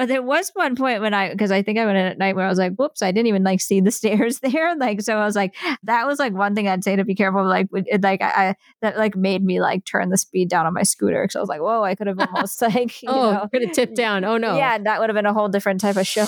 But there was one point when I, because I think I went in at night where I was like, whoops, I didn't even like see the stairs there. Like, so I was like, that was like one thing I'd say to be careful. Like, it, like I, I, that like made me like turn the speed down on my scooter. Cause I was like, whoa, I could have almost like, you oh, know, could have tipped down. Oh no. Yeah, that would have been a whole different type of show.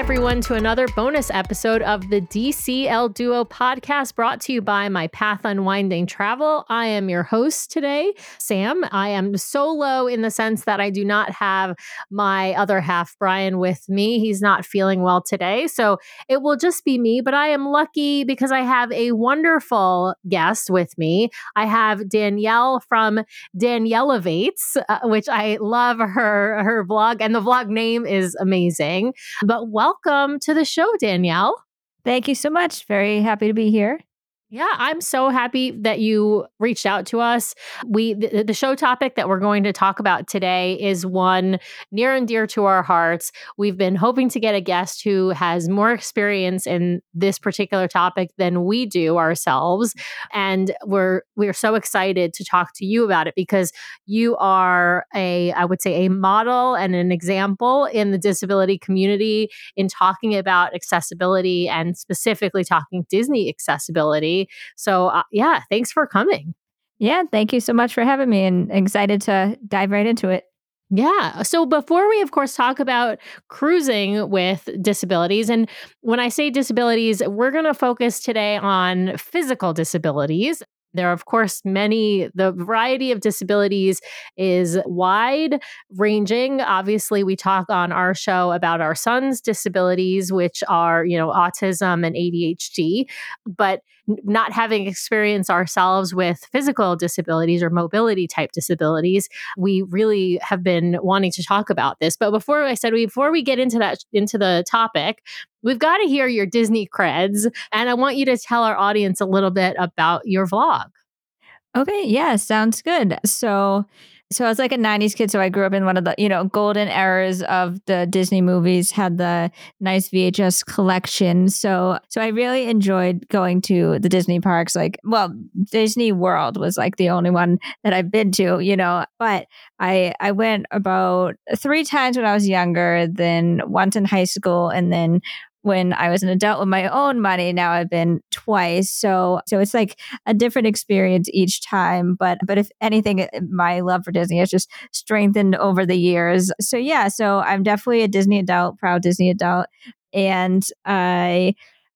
Everyone, to another bonus episode of the DCL Duo podcast brought to you by My Path Unwinding Travel. I am your host today, Sam. I am solo in the sense that I do not have my other half, Brian, with me. He's not feeling well today. So it will just be me, but I am lucky because I have a wonderful guest with me. I have Danielle from Danielevates, uh, which I love her, her vlog, and the vlog name is amazing. But welcome welcome to the show, Danielle. Thank you so much. Very happy to be here. Yeah, I'm so happy that you reached out to us. We the, the, show topic that we're going to talk about today is one near and dear to our hearts. We've been hoping to get a guest who has more experience in this particular topic than we do ourselves, and we're we're so excited to talk to you about it because you are a I would say a model and an example in the disability community in talking about accessibility and specifically talking Disney accessibility. So, uh, yeah, thanks for coming. Yeah, thank you so much for having me and excited to dive right into it. Yeah. So before we, of course, talk about cruising with disabilities, and when I say disabilities, we're going to focus today on physical disabilities. There are, of course, many, the variety of disabilities is wide ranging. Obviously, we talk on our show about our son's disabilities, which are, you know, autism and ADHD. But not having experience ourselves with physical disabilities or mobility type disabilities, we really have been wanting to talk about this. But before I said, we, before we get into that, into the topic, we've got to hear your Disney creds. And I want you to tell our audience a little bit about your vlog. Okay. Yeah. Sounds good. So, so I was like a 90s kid. So I grew up in one of the, you know, golden eras of the Disney movies, had the nice VHS collection. So, so I really enjoyed going to the Disney parks. Like, well, Disney World was like the only one that I've been to, you know, but I, I went about three times when I was younger, then once in high school, and then when I was an adult with my own money. Now I've been twice. So so it's like a different experience each time. But but if anything, my love for Disney has just strengthened over the years. So yeah, so I'm definitely a Disney adult, proud Disney adult. And I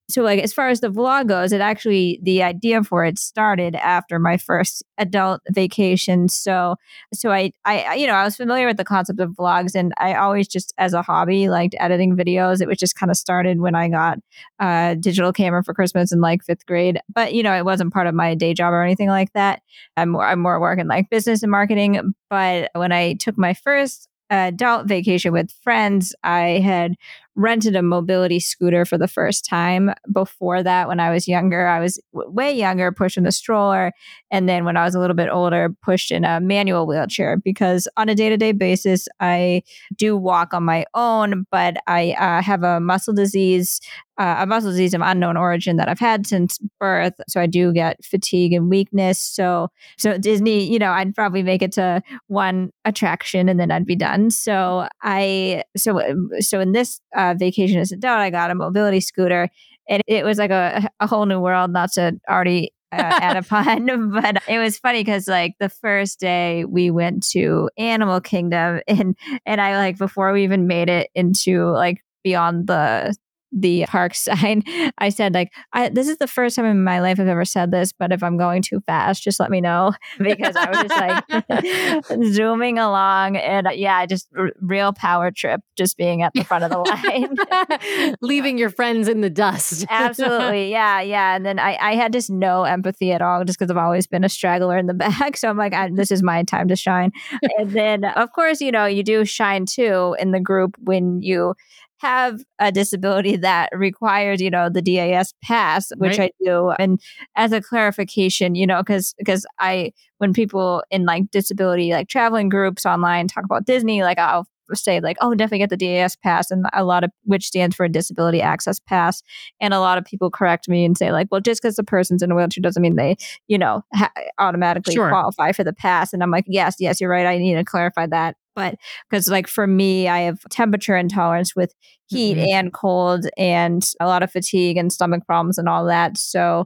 so like as far as the vlog goes it actually the idea for it started after my first adult vacation. So so I, I you know i was familiar with the concept of vlogs and i always just as a hobby liked editing videos. It was just kind of started when i got a digital camera for christmas in like fifth grade. But you know it wasn't part of my day job or anything like that. I'm more i'm more working like business and marketing. But when i took my first adult vacation with friends i had rented a mobility scooter for the first time. Before that, when I was younger, I was w- way younger, pushing the stroller. And then when I was a little bit older, pushed in a manual wheelchair because on a day to day basis, I do walk on my own, but I uh, have a muscle disease. Uh, a muscle disease of unknown origin that I've had since birth, so I do get fatigue and weakness. So, so Disney, you know, I'd probably make it to one attraction and then I'd be done. So I, so so in this uh, vacation as a adult, I got a mobility scooter. And it was like a, a whole new world, not to already uh, add a pun, but it was funny because like the first day we went to Animal Kingdom and and I like before we even made it into like beyond the the park sign, I said like, I, "This is the first time in my life I've ever said this, but if I'm going too fast, just let me know." Because I was just like zooming along, and uh, yeah, just r- real power trip, just being at the front of the line, leaving your friends in the dust. Absolutely, yeah, yeah. And then I, I had just no empathy at all, just because I've always been a straggler in the back. So I'm like, "This is my time to shine." And then, of course, you know, you do shine too in the group when you have a disability that requires, you know, the DAS pass, which right. I do. And as a clarification, you know, because because I when people in like disability like traveling groups online talk about Disney, like I'll say like, oh, definitely get the DAS pass, and a lot of which stands for a Disability Access Pass. And a lot of people correct me and say like, well, just because the person's in a wheelchair doesn't mean they, you know, ha- automatically sure. qualify for the pass. And I'm like, yes, yes, you're right. I need to clarify that. But because like for me, I have temperature intolerance with heat mm-hmm. and cold and a lot of fatigue and stomach problems and all that. So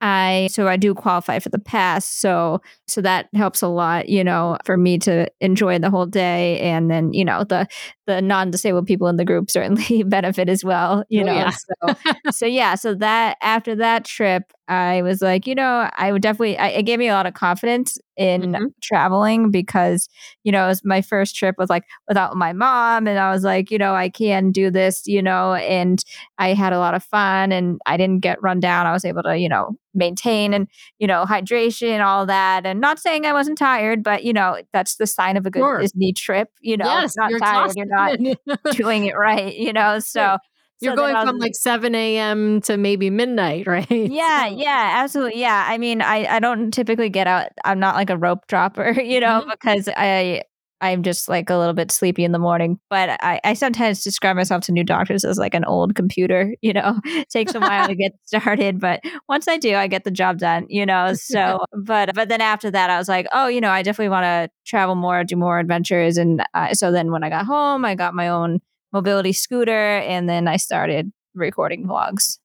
I so I do qualify for the pass, so so that helps a lot, you know, for me to enjoy the whole day, and then you know the the non disabled people in the group certainly benefit as well, you oh, know. Yeah. so so yeah, so that after that trip, I was like, you know, I would definitely, I, it gave me a lot of confidence in mm-hmm. traveling because, you know, it was my first trip was like without my mom. And I was like, you know, I can do this, you know, and I had a lot of fun and I didn't get run down. I was able to, you know, maintain and, you know, hydration, all that. And not saying I wasn't tired, but, you know, that's the sign of a good sure. Disney trip, you know, yes, not you're tired, you're not doing it right, you know, so. You're so going from like 7 a.m. to maybe midnight, right? Yeah, so. yeah, absolutely. Yeah. I mean, I, I don't typically get out. I'm not like a rope dropper, you know, mm-hmm. because I I'm just like a little bit sleepy in the morning. But I, I sometimes describe myself to new doctors as like an old computer, you know, it takes a while to get started. But once I do, I get the job done, you know. So, but, but then after that, I was like, oh, you know, I definitely want to travel more, do more adventures. And uh, so then when I got home, I got my own mobility scooter, and then I started recording vlogs.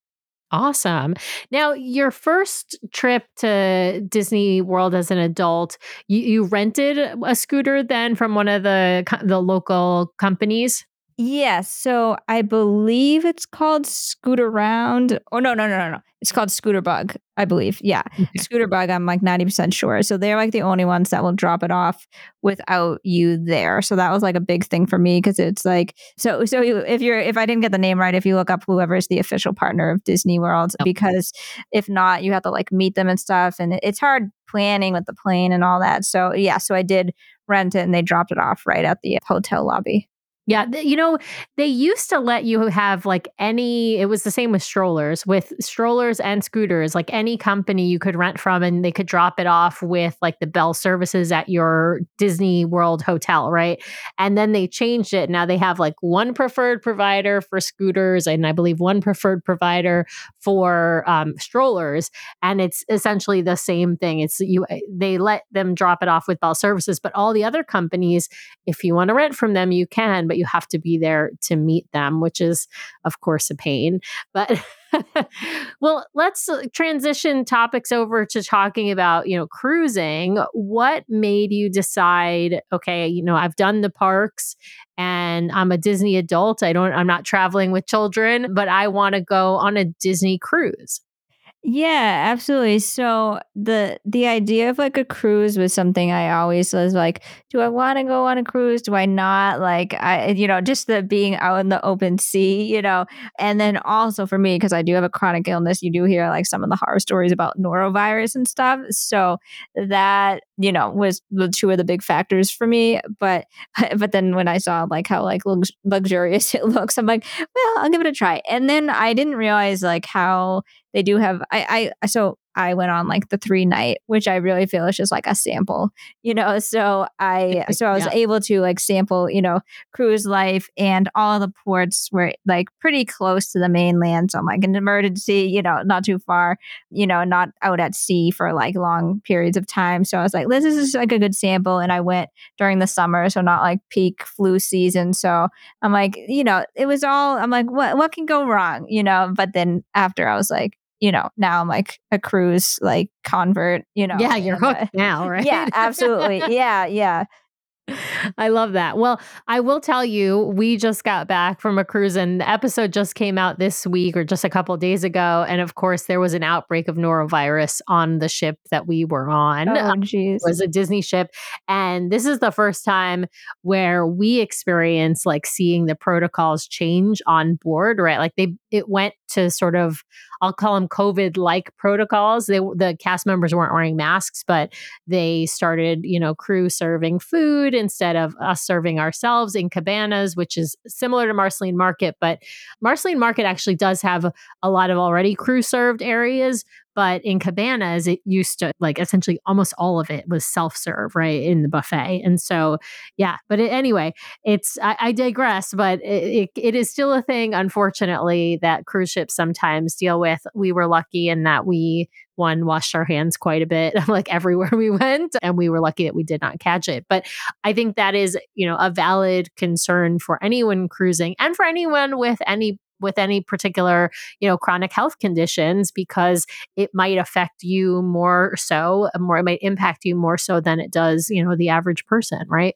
Awesome. Now, your first trip to Disney World as an adult, you, you rented a scooter then from one of the the local companies. Yes. So I believe it's called Scootaround. Oh no, no, no, no, no. It's called Scooter Bug, I believe. Yeah. Okay. Scooterbug, I'm like 90% sure. So they're like the only ones that will drop it off without you there. So that was like a big thing for me because it's like so so if you're if I didn't get the name right, if you look up whoever is the official partner of Disney World, oh. because if not, you have to like meet them and stuff. And it's hard planning with the plane and all that. So yeah, so I did rent it and they dropped it off right at the hotel lobby. Yeah, you know, they used to let you have like any it was the same with strollers, with strollers and scooters, like any company you could rent from and they could drop it off with like the bell services at your Disney World hotel, right? And then they changed it. Now they have like one preferred provider for scooters and I believe one preferred provider for um, strollers and it's essentially the same thing. It's you they let them drop it off with bell services, but all the other companies if you want to rent from them you can but you have to be there to meet them, which is, of course, a pain. But well, let's uh, transition topics over to talking about, you know, cruising. What made you decide, okay, you know, I've done the parks and I'm a Disney adult. I don't, I'm not traveling with children, but I want to go on a Disney cruise. Yeah, absolutely. So the the idea of like a cruise was something I always was like, do I want to go on a cruise? Do I not? Like I you know, just the being out in the open sea, you know. And then also for me because I do have a chronic illness, you do hear like some of the horror stories about norovirus and stuff. So that, you know, was the two of the big factors for me, but but then when I saw like how like lux- luxurious it looks, I'm like, well, I'll give it a try. And then I didn't realize like how they do have I I so I went on like the three night, which I really feel is just like a sample, you know. So I so I was yeah. able to like sample, you know, cruise life and all the ports were like pretty close to the mainland. So I'm like an emergency, you know, not too far, you know, not out at sea for like long periods of time. So I was like, this is like a good sample. And I went during the summer, so not like peak flu season. So I'm like, you know, it was all I'm like, what what can go wrong, you know? But then after I was like, you know, now I'm like a cruise like convert, you know. Yeah, you're hooked uh, now, right? Yeah, absolutely. yeah, yeah. I love that. Well, I will tell you, we just got back from a cruise and the episode just came out this week or just a couple days ago. And of course, there was an outbreak of norovirus on the ship that we were on. Oh, jeez. It was a Disney ship. And this is the first time where we experience like seeing the protocols change on board, right? Like they, it went to sort of, I'll call them COVID like protocols. They, the cast members weren't wearing masks, but they started, you know, crew serving food instead of us serving ourselves in cabanas, which is similar to Marceline Market. But Marceline Market actually does have a lot of already crew served areas, But in cabanas, it used to like essentially almost all of it was self serve, right, in the buffet. And so, yeah, but it, anyway, it's, I, I digress, but it, it, it is still a thing, unfortunately, that cruise ships sometimes deal with. We were lucky in that we one washed our hands quite a bit like everywhere we went and we were lucky that we did not catch it but i think that is you know a valid concern for anyone cruising and for anyone with any with any particular you know chronic health conditions because it might affect you more so more it might impact you more so than it does you know the average person right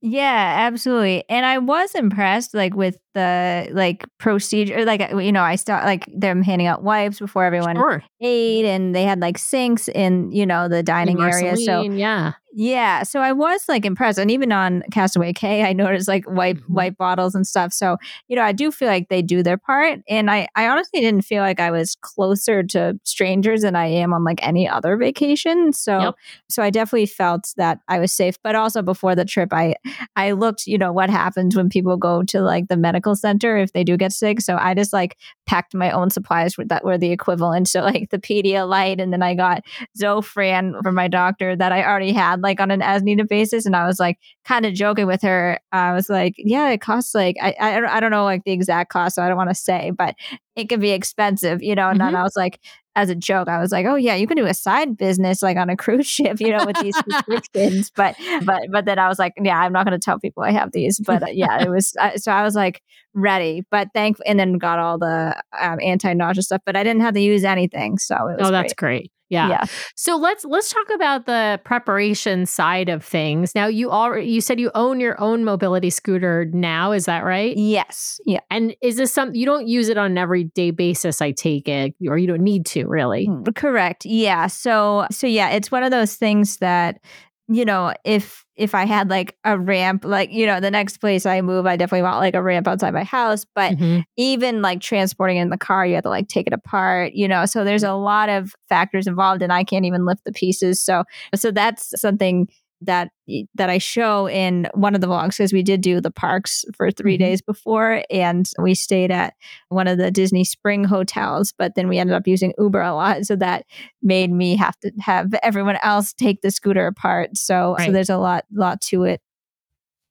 yeah, absolutely. And I was impressed like with the like procedure like you know, I start like them handing out wipes before everyone sure. ate and they had like sinks in, you know, the dining area. So yeah. Yeah, so I was like impressed, and even on Castaway Cay, I noticed like white mm-hmm. white bottles and stuff. So you know, I do feel like they do their part, and I I honestly didn't feel like I was closer to strangers than I am on like any other vacation. So yep. so I definitely felt that I was safe. But also before the trip, I I looked, you know, what happens when people go to like the medical center if they do get sick. So I just like packed my own supplies that were the equivalent. So like the Pedialyte, and then I got Zofran from my doctor that I already had like on an as needed basis. And I was like kind of joking with her. I was like, yeah, it costs like, I, I, I don't know like the exact cost, so I don't want to say, but it can be expensive, you know? And mm-hmm. then I was like, as a joke, I was like, "Oh yeah, you can do a side business like on a cruise ship, you know, with these subscriptions." but but but then I was like, "Yeah, I'm not going to tell people I have these." But uh, yeah, it was uh, so I was like ready, but thank and then got all the um, anti nausea stuff, but I didn't have to use anything, so it was. Oh, that's great. great. Yeah. yeah. So let's let's talk about the preparation side of things. Now you already you said you own your own mobility scooter now, is that right? Yes. Yeah. And is this something you don't use it on an everyday basis, I take it, or you don't need to really? Mm, correct. Yeah. So so yeah, it's one of those things that you know, if if I had like a ramp, like, you know, the next place I move, I definitely want like a ramp outside my house. But mm-hmm. even like transporting in the car, you have to like take it apart, you know. So there's a lot of factors involved and I can't even lift the pieces. So so that's something that that I show in one of the vlogs because we did do the parks for 3 mm-hmm. days before and we stayed at one of the Disney Spring hotels but then we ended up using Uber a lot so that made me have to have everyone else take the scooter apart so right. so there's a lot lot to it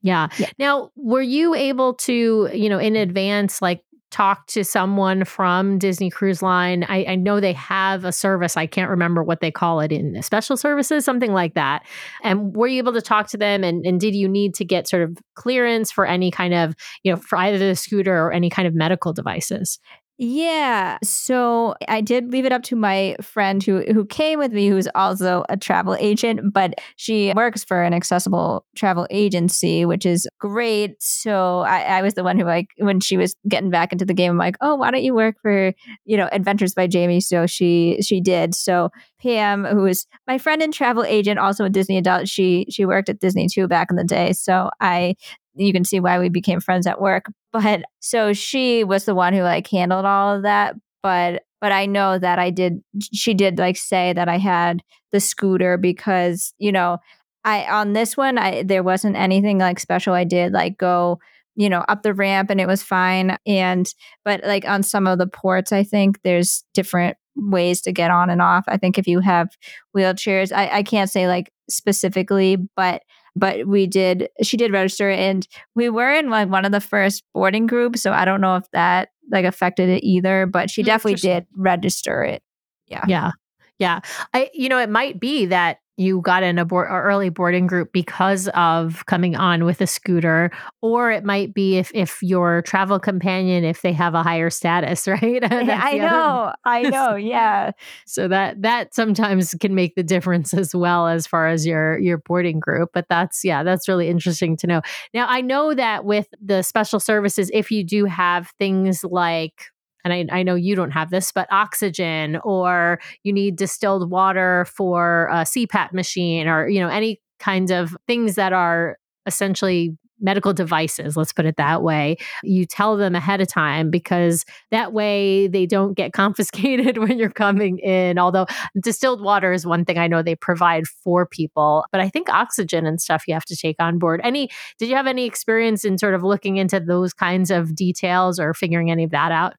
yeah. yeah. Now, were you able to, you know, in advance, like talk to someone from Disney Cruise Line. I, I, know they have a service. I can't remember what they call it in special services, something like that. And were you able to talk to them? And, and did you need to get sort of clearance for any kind of, you know, for either the scooter or any kind of medical devices? Yeah. So I did leave it up to my friend who who came with me, who's also a travel agent, but she works for an accessible travel agency, which is great. So I, I was the one who like when she was getting back into the game, I'm like, oh, why don't you work for, you know, Adventures by Jamie? So she she did. So Pam, who is my friend and travel agent, also a Disney adult, she she worked at Disney too back in the day. So I you can see why we became friends at work. But so she was the one who like handled all of that. But but I know that I did she did like say that I had the scooter because, you know, I on this one I there wasn't anything like special I did like go you know up the ramp and it was fine and but like on some of the ports i think there's different ways to get on and off i think if you have wheelchairs i, I can't say like specifically but but we did she did register and we were in like one of the first boarding groups so i don't know if that like affected it either but she mm, definitely did register it. Yeah. Yeah. Yeah. I you know it might be that you got in a board, early boarding group because of coming on with a scooter or it might be if if your travel companion if they have a higher status right? Eh, I know i know yeah. so that that sometimes can make the difference as well as far as your your boarding group but that's yeah that's really interesting to know. Now i know that with the special services if you do have things like and I, I know you don't have this, but oxygen or you need distilled water for a CPAP machine or, you know, any kinds of things that are essentially medical devices, let's put it that way. You tell them ahead of time because that way they don't get confiscated when you're coming in. Although distilled water is one thing I know they provide for people, but I think oxygen and stuff you have to take on board. Any did you have any experience in sort of looking into those kinds of details or figuring any of that out?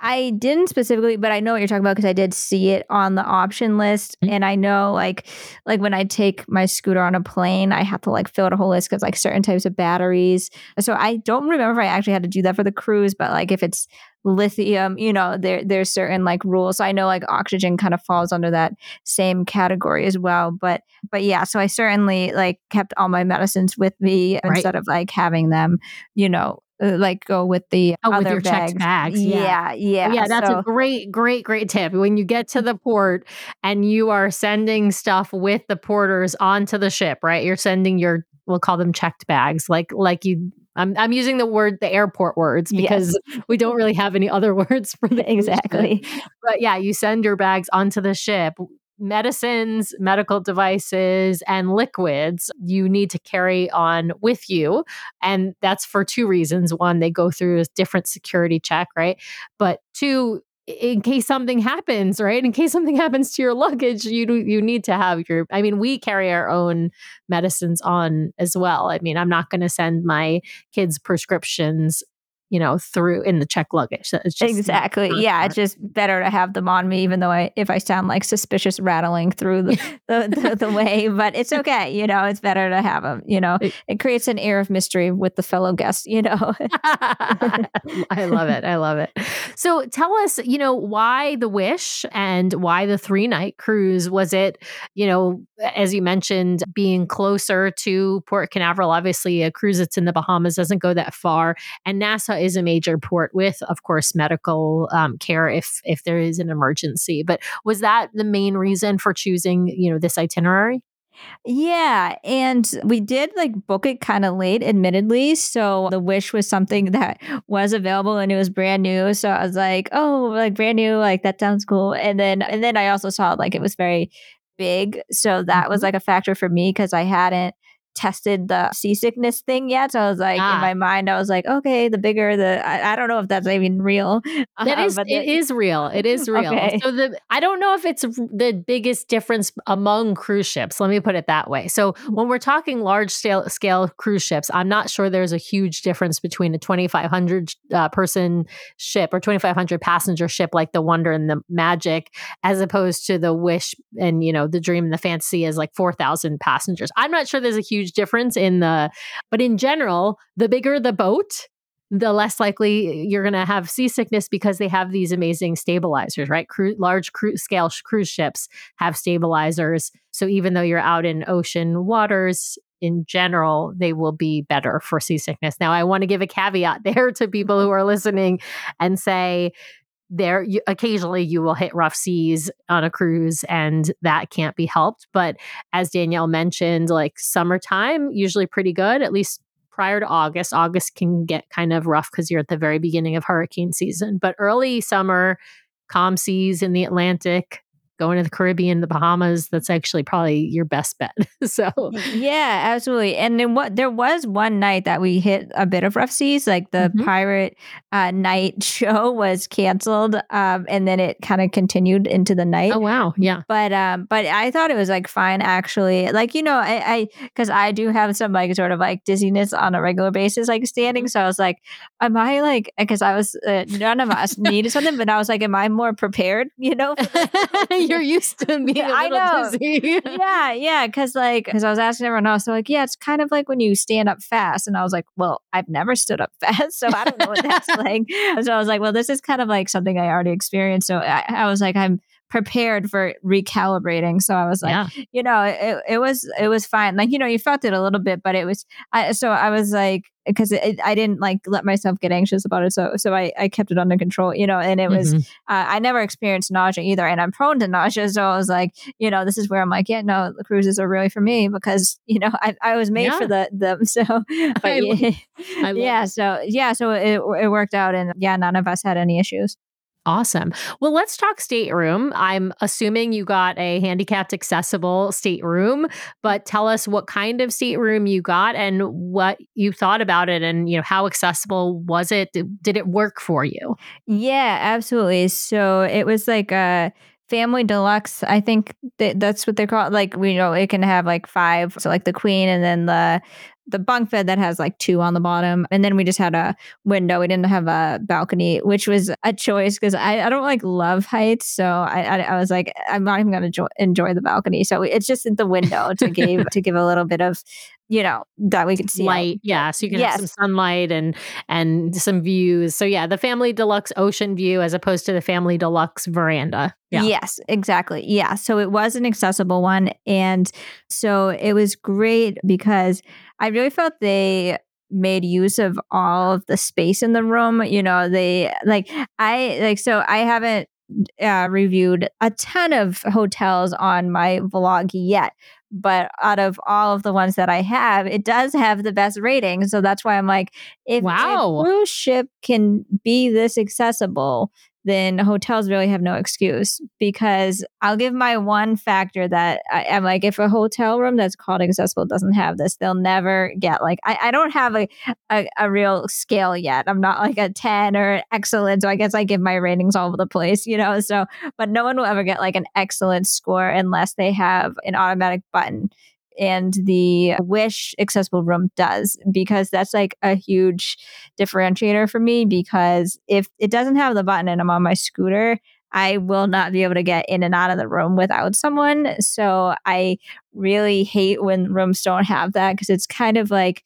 I didn't specifically, but I know what you're talking about because I did see it on the option list, mm-hmm. and I know like like when I take my scooter on a plane, I have to like fill out a whole list because like certain types of batteries. So I don't remember if I actually had to do that for the cruise, but like if it's lithium, you know, there there's certain like rules. So I know like oxygen kind of falls under that same category as well. But but yeah, so I certainly like kept all my medicines with me right. instead of like having them, you know, Uh, like go with the oh, other with your bags. checked bags. Yeah, yeah, yeah. yeah that's so. a great, great, great tip. When you get to mm. the port and you are sending stuff with the porters onto the ship, right? You're sending your we'll call them checked bags, like like you. I'm I'm using the word the airport words because yes. we don't really have any other words for the exactly. But yeah, you send your bags onto the ship medicines, medical devices, and liquids you need to carry on with you. And that's for two reasons. One, they go through a different security check, right? But two, in case something happens, right? In case something happens to your luggage, you you need to have your. I mean, we carry our own medicines on as well. I mean, I'm not going to send my kids prescriptions you know, through in the check luggage. exactly. Yeah, it's just better to have them on me, even though I, if I sound like suspicious rattling through the, the, the, the, way, but it's okay. You know, it's better to have them. You know, it creates an air of mystery with the fellow guests. You know, I love it. I love it. So tell us, you know, why the Wish and why the three night cruise? Was it, you know, as you mentioned, being closer to Port Canaveral? Obviously, a cruise that's in the Bahamas doesn't go that far, and Nassau is a major port with, of course, medical um, care if if there is an emergency. But was that the main reason for choosing, you know, this itinerary? Yeah, and we did like book it kind of late, admittedly. So the wish was something that was available and it was brand new. So I was like, oh, like brand new, like that sounds cool. And then and then I also saw like it was very big. So that was mm-hmm. like a factor for me because I hadn't tested the seasickness thing yet. So I was like, ah. in my mind, I was like, okay, the bigger the, I, I don't know if that's even real. That uh, is, it the, is real. It is real. Okay. So the, I don't know if it's the biggest difference among cruise ships. Let me put it that way. So mm. when we're talking large scale, scale cruise ships, I'm not sure there's a huge difference between a 2,500 uh, person ship or 2,500 passenger ship like the Wonder and the Magic, as opposed to the Wish and, you know, the Dream and the Fantasy is like 4,000 passengers. I'm not sure there's a huge huge difference in the, but in general, the bigger the boat, the less likely you're going to have seasickness because they have these amazing stabilizers, right? Cru- large cru- scale sh- cruise ships have stabilizers. So even though you're out in ocean waters, in general, they will be better for seasickness. Now, I want to give a caveat there to people who are listening and say, there you, occasionally you will hit rough seas on a cruise and that can't be helped but as danielle mentioned like summertime usually pretty good at least prior to august. August can get kind of rough because you're at the very beginning of hurricane season but early summer calm seas in the atlantic going to the Caribbean, the Bahamas, that's actually probably your best bet. so yeah, absolutely. And then what there was one night that we hit a bit of rough seas, like the mm-hmm. pirate uh, night show was canceled, um, and then it kind of continued into the night. Oh wow, yeah. But um, but I thought it was like fine actually. Like you know, I because I, I, do have some like sort of like dizziness on a regular basis, like standing. Mm-hmm. So I was like, am I like because I was uh, none of us needed something, but I was like, am I more prepared? You know. you're used to being a little know. dizzy. yeah, yeah. Cause like, cause I was asking everyone else, they're like, yeah, it's kind of like when you stand up fast. And I was like, well, I've never stood up fast. So I don't know what that's like. So I was like, well, this is kind of like something I already experienced. So I, I was like, I'm prepared for recalibrating. So I was like, yeah. you know, it, it was it was fine. Like you know, you felt it a little bit, but it was. I, so I was like, because I didn't like let myself get anxious about it. So so I, I kept it under control, you know. And it was mm-hmm. uh, I never experienced nausea either, and I'm prone to nausea. So I was like, you know, this is where I'm like, yeah, no, the cruises are really for me because you know I, I was made yeah. for the them. So but I yeah, yeah so yeah, so it it worked out, and yeah, none of us had any issues. Awesome. Well, let's talk stateroom. I'm assuming you got a handicapped accessible stateroom, but tell us what kind of stateroom you got and what you thought about it and, you know, how accessible was it? Did it work for you? Yeah, absolutely. So it was like a family deluxe. I think that that's what they're called. Like, we know it can have like five. So like the queen and then the the bunk bed that has like two on the bottom, and then we just had a window. We didn't have a balcony, which was a choice because I, I don't like love heights, so I, I, I was like I'm not even gonna jo- enjoy the balcony. So it's just the window to give to give a little bit of you know that we could see light out. yeah so you can Yes. have some sunlight and and some views so yeah the family deluxe ocean view as opposed to the family deluxe veranda yeah Yes, exactly. Yeah. So it was an accessible one. And so it was great because I really felt they made use of all of the space in the room. You know, they like, I like, so I haven't uh, reviewed a ton of hotels on my vlog yet. But out of all of the ones that I have, it does have the best rating. So that's why I'm like, if, if Wow. cruise ship can be this accessible, then hotels really have no excuse because I'll give my one factor that I, I'm like, if a hotel room that's called accessible doesn't have this, they'll never get like, I, I don't have a, a, a real scale yet. I'm not like a 10 or excellent. So I guess I give my ratings all over the place, you know? So, but no one will ever get like an excellent score unless they have an automatic button. And the Wish accessible room does because that's like a huge differentiator for me. Because if it doesn't have the button and I'm on my scooter, I will not be able to get in and out of the room without someone. So I really hate when rooms don't have that because it's kind of like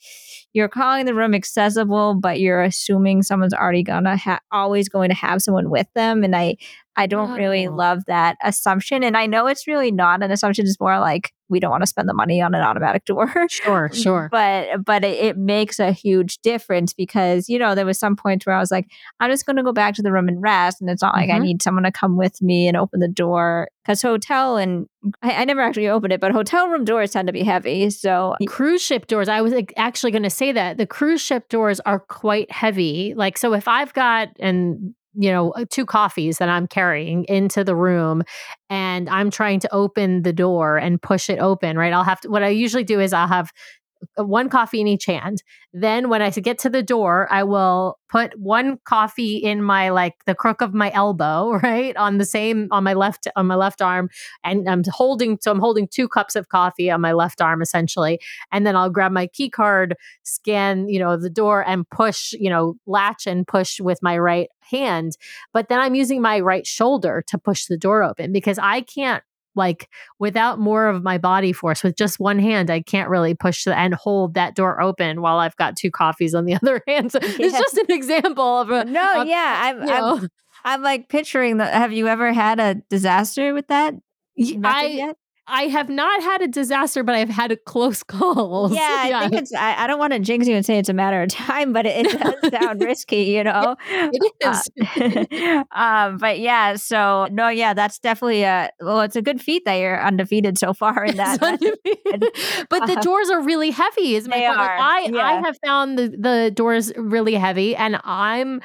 you're calling the room accessible, but you're assuming someone's already gonna ha- always going to have someone with them, and I I don't really Oh. love that assumption. And I know it's really not an assumption; it's more like we don't want to spend the money on an automatic door. sure sure But but it, it makes a huge difference because you know there was some point where I was like, I'm just going to go back to the room and rest, and it's not like I Mhm. need someone to come with me and open the door because hotel and I, I never actually opened it, but hotel room doors tend to be heavy. So cruise ship doors i was actually going to say that the cruise ship doors are quite heavy like so if i've got and you know uh, two coffees that i'm carrying into the room and i'm trying to open the door and push it open right i'll have to what i usually do is i'll have Uh, one coffee in each hand then when i get to the door i will put one coffee in my like the crook of my elbow right on the same on my left on my left arm and i'm holding so i'm holding two cups of coffee on my left arm essentially and then I'll grab my key card, scan, you know, the door and push, you know, latch and push with my right hand. But then I'm using my right shoulder to push the door open because I can't like without more of my body force with just one hand I can't really push the, and hold that door open while I've got two coffees on the other hand. So it's just an example of a no, of, yeah, I'm, I'm I'm like picturing the. Have you ever had a disaster with that? I yet? I have not had a disaster, but I've had a close calls. Yeah, I think it's. I, I don't want to jinx you and say it's a matter of time, but it, it does sound risky, you know. it is. Uh, um, but yeah, so no, yeah, that's definitely a. Well, it's a good feat that you're undefeated so far in that. But the Uh, doors are really heavy. Is my They point. Like, are, I I yeah. have found the the doors really heavy, and I'm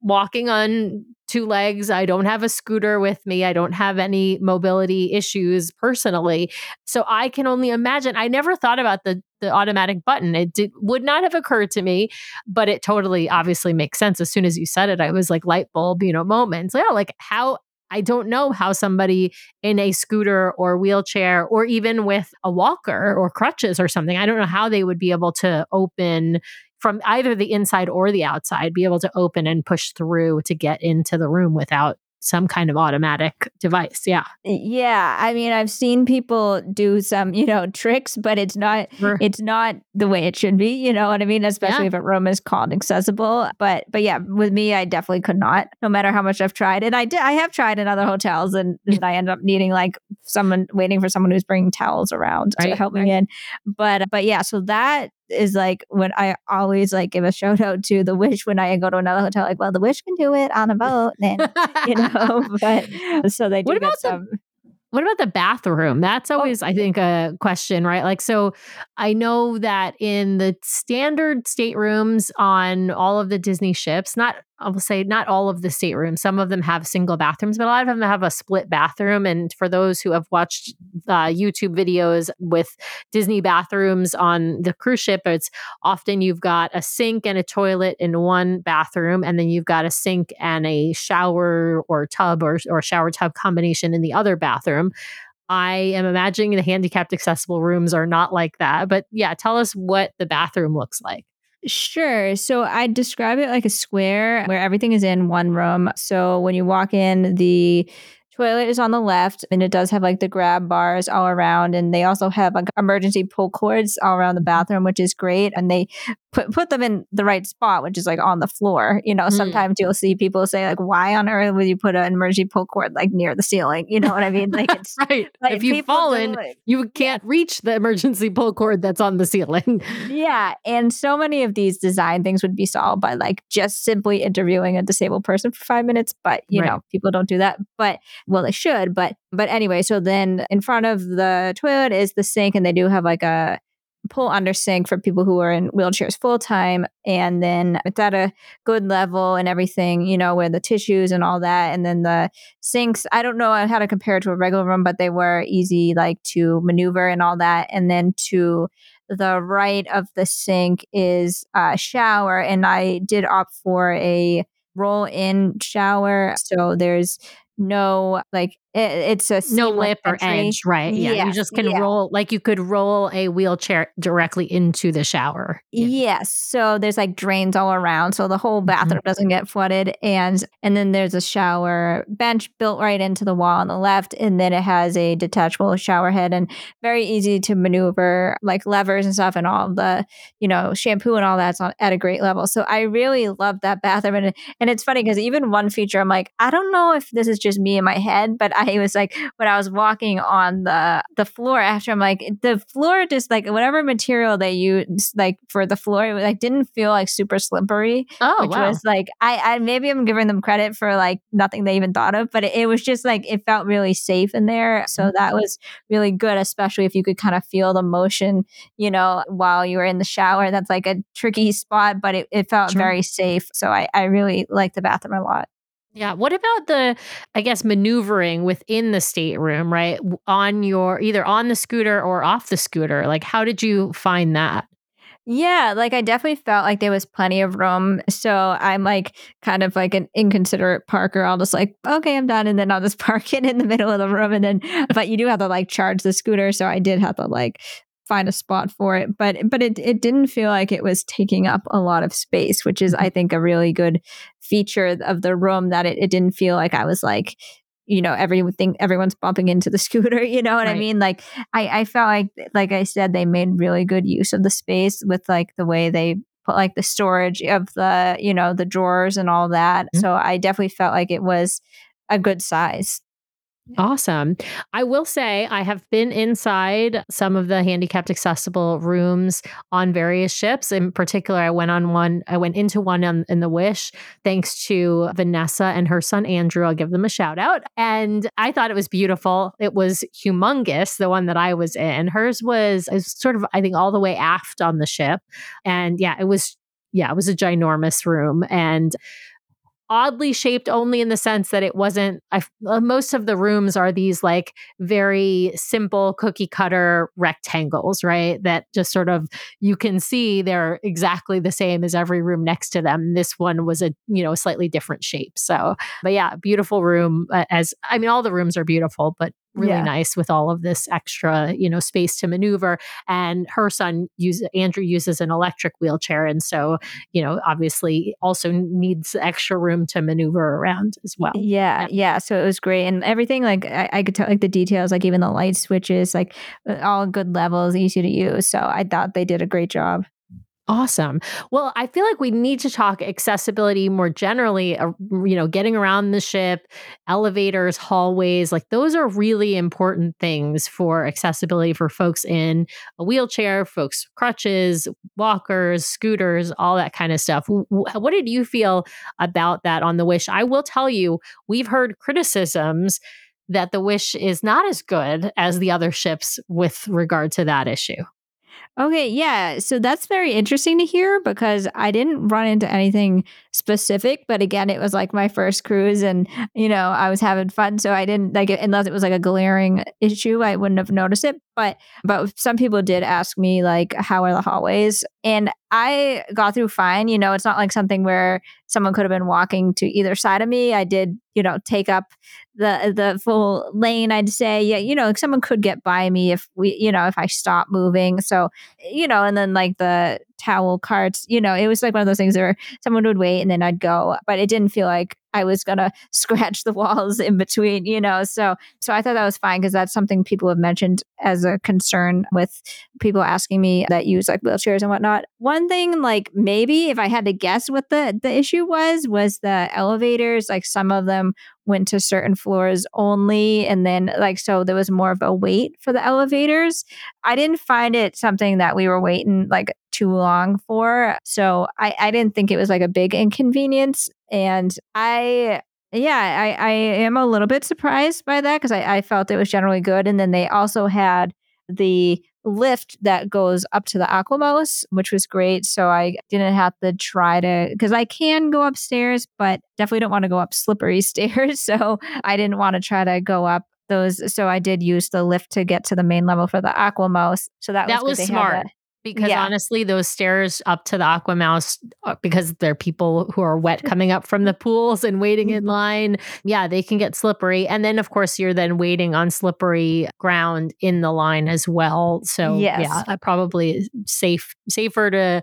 walking on two legs. I don't have a scooter with me. I don't have any mobility issues personally, so I can only imagine. I never thought about the the automatic button. It did, would not have occurred to me, but it totally obviously makes sense. As soon as you said it, I was like light bulb, you know, moments. Yeah, like how I don't know how somebody in a scooter or wheelchair or even with a walker or crutches or something, I don't know how they would be able to open from either the inside or the outside, be able to open and push through to get into the room without some kind of automatic device. Yeah. Yeah, I mean, I've seen people do some, you know, tricks, but it's not Sure. it's not the way it should be. You know what I mean? Especially Yeah. if a room is called accessible. But but yeah, with me, I definitely could not. No matter how much I've tried, and I did, I have tried in other hotels, and, and I end up needing like someone waiting for someone who's bringing towels around to Right, help me in. But but yeah, so that is like when I always like give a shout out to the Wish when I go to another hotel. Like, well, the Wish can do it on a boat, then you know. but so they do What get about the- What about the bathroom? That's oh. always, I think, a question, right? Like, so I know that in the standard staterooms on all of the Disney ships, not, I will say, not all of the staterooms, some of them have single bathrooms, but a lot of them have a split bathroom. And for those who have watched uh, YouTube videos with Disney bathrooms on the cruise ship, it's often you've got a sink and a toilet in one bathroom, and then you've got a sink and a shower or tub or, or shower tub combination in the other bathroom. I am imagining the handicapped accessible rooms are not like that. But yeah, tell us what the bathroom looks like. Sure. So I describe it like a square where everything is in one room. So when you walk in, the toilet is on the left and it does have like the grab bars all around and they also have like emergency pull cords all around the mm-hmm. bathroom which is great and they put put them in the right spot which is like on the floor. You know mm. sometimes you'll see people say like why on earth would you put an emergency pull cord like near the ceiling? You know what i mean? Like it's right. like, if you've fallen like, you can't reach the emergency pull cord that's on the ceiling. Yeah and so many of these design things would be solved by like just simply interviewing a disabled person for five minutes but you right. know people don't do that but well they should but but anyway so then in front of the toilet is the sink and they do have like a pull under sink for people who are in wheelchairs full time and then it's at a good level and everything you know where the tissues and all that and then the sinks. I don't know how to compare it to a regular room but they were easy like to maneuver and all that. And then to the right of the sink is a shower and i did opt for a roll in shower. So there's no like it, it's a no lip or edge right yeah yes, you just can yeah. roll like you could roll a wheelchair directly into the shower yeah. yes so there's like drains all around so the whole mm-hmm. bathroom mm-hmm. doesn't get flooded and and then there's a shower bench built right into the wall on the left and then it has a detachable shower head and very easy to maneuver like levers and stuff and all the you know shampoo and all that's on at a great level so i really love that bathroom and and it's funny because even one feature i'm like i don't know if this is just me in my head but i was like when I was walking on the the floor after I'm like the floor just like whatever material they used like for the floor it like didn't feel like super slippery. Oh, which wow. was like I, I maybe I'm giving them credit for like nothing they even thought of, but it, it was just like it felt really safe in there. So mm-hmm. that was really good, especially if you could kind of feel the motion, you know, while you were in the shower. That's like a tricky spot, but it, it felt sure. very safe. So I, I really like the bathroom a lot. Yeah. What about the, I guess, maneuvering within the stateroom, right? On your either on the scooter or off the scooter? Like, how did you find that? Yeah, like I definitely felt like there was plenty of room. So I'm like kind of like an inconsiderate parker. I'll just like, okay, I'm done. And then I'll just park it in the middle of the room. And then, but you do have to like charge the scooter. So I did have to like find a spot for it but but it it didn't feel like it was taking up a lot of space which is i mm-hmm. think a really good feature of the room that it, it didn't feel like i was like you know everything everyone's bumping into the scooter you know what right. i mean like i i felt like like i said they made really good use of the space with like the way they put like the storage of the you know the drawers and all that mm-hmm. so i definitely felt like it was a good size Awesome. I will say I have been inside some of the handicapped accessible rooms on various ships. In particular, I went on one, I went into one on, in the Wish, thanks to Vanessa and her son Andrew. I'll give them a shout out. And I thought it was beautiful. It was humongous, the one that I was in. Hers was, was sort of, I think, all the way aft on the ship. And yeah, it was yeah, it was a ginormous room. And oddly shaped only in the sense that it wasn't I, uh, most of the rooms are these like very simple cookie cutter rectangles right that just sort of you can see they're exactly the same as every room next to them. This one was a you know slightly different shape. So but yeah beautiful room uh, as i mean all the rooms are beautiful but really yeah. nice with all of this extra, you know, space to maneuver. And her son uses Andrew uses an electric wheelchair, and so you know, obviously, also needs extra room to maneuver around as well. Yeah, yeah. yeah. So it was great, and everything like I, I, could tell like the details, like even the light switches, like uh, all good levels, easy to use. So I thought they did a great job. Awesome. Well, I feel like we need to talk accessibility more generally, uh, you know, getting around the ship, elevators, hallways, like those are really important things for accessibility for folks in a wheelchair, folks crutches, walkers, scooters, all that kind of stuff. What did you feel about that on the Wish? I will tell you, we've heard criticisms that the Wish is not as good as the other ships with regard to that issue. Okay, yeah. So that's very interesting to hear because I didn't run into anything specific, but again, it was like my first cruise and, you know, I was having fun. So I didn't like it, unless it was like a glaring issue, I wouldn't have noticed it. But, but some people did ask me, like, how are the hallways? And I got through fine. You know, it's not like something where someone could have been walking to either side of me. I did, you know, take up the the full lane. I'd say, yeah, you know, someone could get by me if we, you know, if I stop moving. So, you know, and then like the towel carts, you know, it was like one of those things where someone would wait and then I'd go, but it didn't feel like I was gonna scratch the walls in between, you know. So so I thought that was fine because that's something people have mentioned as a concern with people asking me that use like wheelchairs and whatnot. One thing, like maybe if I had to guess what the the issue was, was the elevators. Like some of them went to certain floors only, and then like so there was more of a wait for the elevators. I didn't find it something that we were waiting like too long for. So I, I didn't think it was like a big inconvenience. And I yeah, I, I am a little bit surprised by that because I, I felt it was generally good. And then they also had the lift that goes up to the AquaMouse, which was great. So I didn't have to try to, because I can go upstairs, but definitely don't want to go up slippery stairs. So I didn't want to try to go up those. So I did use the lift to get to the main level for the AquaMouse. So that, that was, was smart because yeah. honestly those stairs up to the aquamouse uh, because there are people who are wet coming up from the pools and waiting in mm-hmm. line yeah they can get slippery. And then of course you're then waiting on slippery ground in the line as well. So yes. yeah probably safe safer to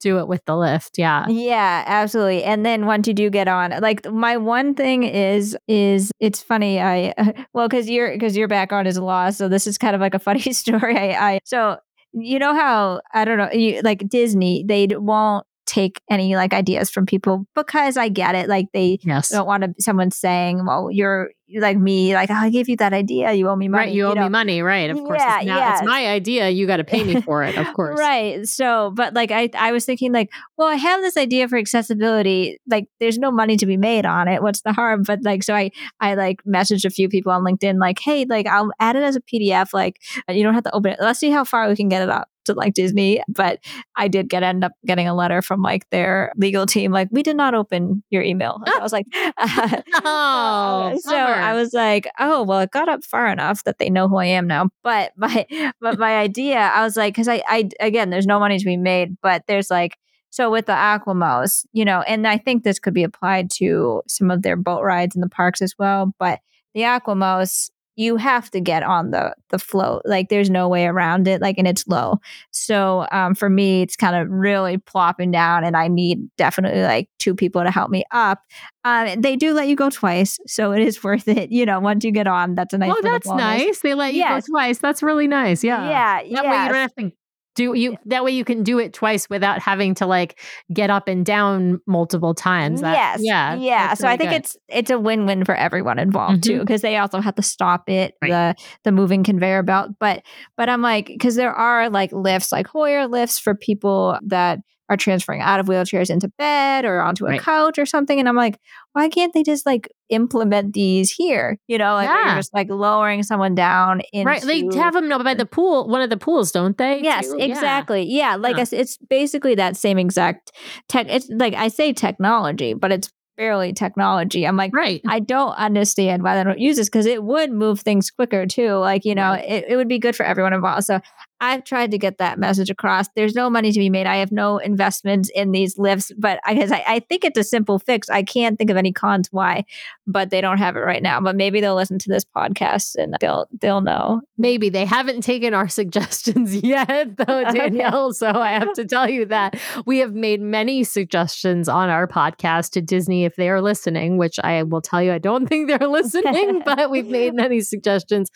do it with the lift yeah. Yeah absolutely. And then once you do get on like my one thing is is it's funny i well because your because your background is law so this is kind of like a funny story. I i so you know how I don't know, you, like Disney, they won't take any like ideas from people because I get it. Like they yes. don't want to someone saying, "Well, you're like me, like oh, I gave you that idea, you owe me money." Right, you, you owe know? me money, right? Of course, yeah, it's, now, yeah. it's my idea. You got to pay me for it, of course. right. So, but like I, I was thinking, like, well, I have this idea for accessibility. Like, there's no money to be made on it. What's the harm? But like, so I, I like messaged a few people on LinkedIn, like, hey, like I'll add it as a PDF. Like, you don't have to open it. Let's see how far we can get it up to like Disney, but I did get end up getting a letter from like their legal team, like we did not open your email. I was like, uh, oh, so I was like, oh well, it got up far enough that they know who I am now. But my but my idea, I was like, because I I again, there's no money to be made, but there's like. So with the AquaMouse, you know, and I think this could be applied to some of their boat rides in the parks as well. But the AquaMouse, you have to get on the the float like there's no way around it like and it's low so um, for me it's kind of really plopping down and i need definitely like two people to help me up um, they do let you go twice so it is worth it you know once you get on that's a nice oh that's nice they let you yes. go twice that's really nice yeah yeah that yes. way you don't have to do you that way you can do it twice without having to like get up and down multiple times that, yes yeah yeah so really i think good. it's it's a win-win for everyone involved mm-hmm. too because they also have to stop it right. the the moving conveyor belt but but i'm like because there are like lifts like hoyer lifts for people that are transferring out of wheelchairs into bed or onto a right. couch or something. And I'm like, why can't they just like implement these here? You know, like yeah. just like lowering someone down into right. They have them by the pool, one of the pools, don't they? Yes, too? exactly. Yeah, yeah. like huh. it's basically that same exact tech. It's like I say technology, but it's barely technology. I'm like, right. I don't understand why they don't use this because it would move things quicker too. Like, you know, right. it, it would be good for everyone involved. So I've tried to get that message across. There's no money to be made. I have no investments in these lifts, but I guess I, I think it's a simple fix. I can't think of any cons why, but they don't have it right now. But maybe they'll listen to this podcast and they'll they'll know. Maybe they haven't taken our suggestions yet, though, Danielle. okay. So I have to tell you that we have made many suggestions on our podcast to Disney if they are listening, which I will tell you I don't think they're listening, but we've made many suggestions.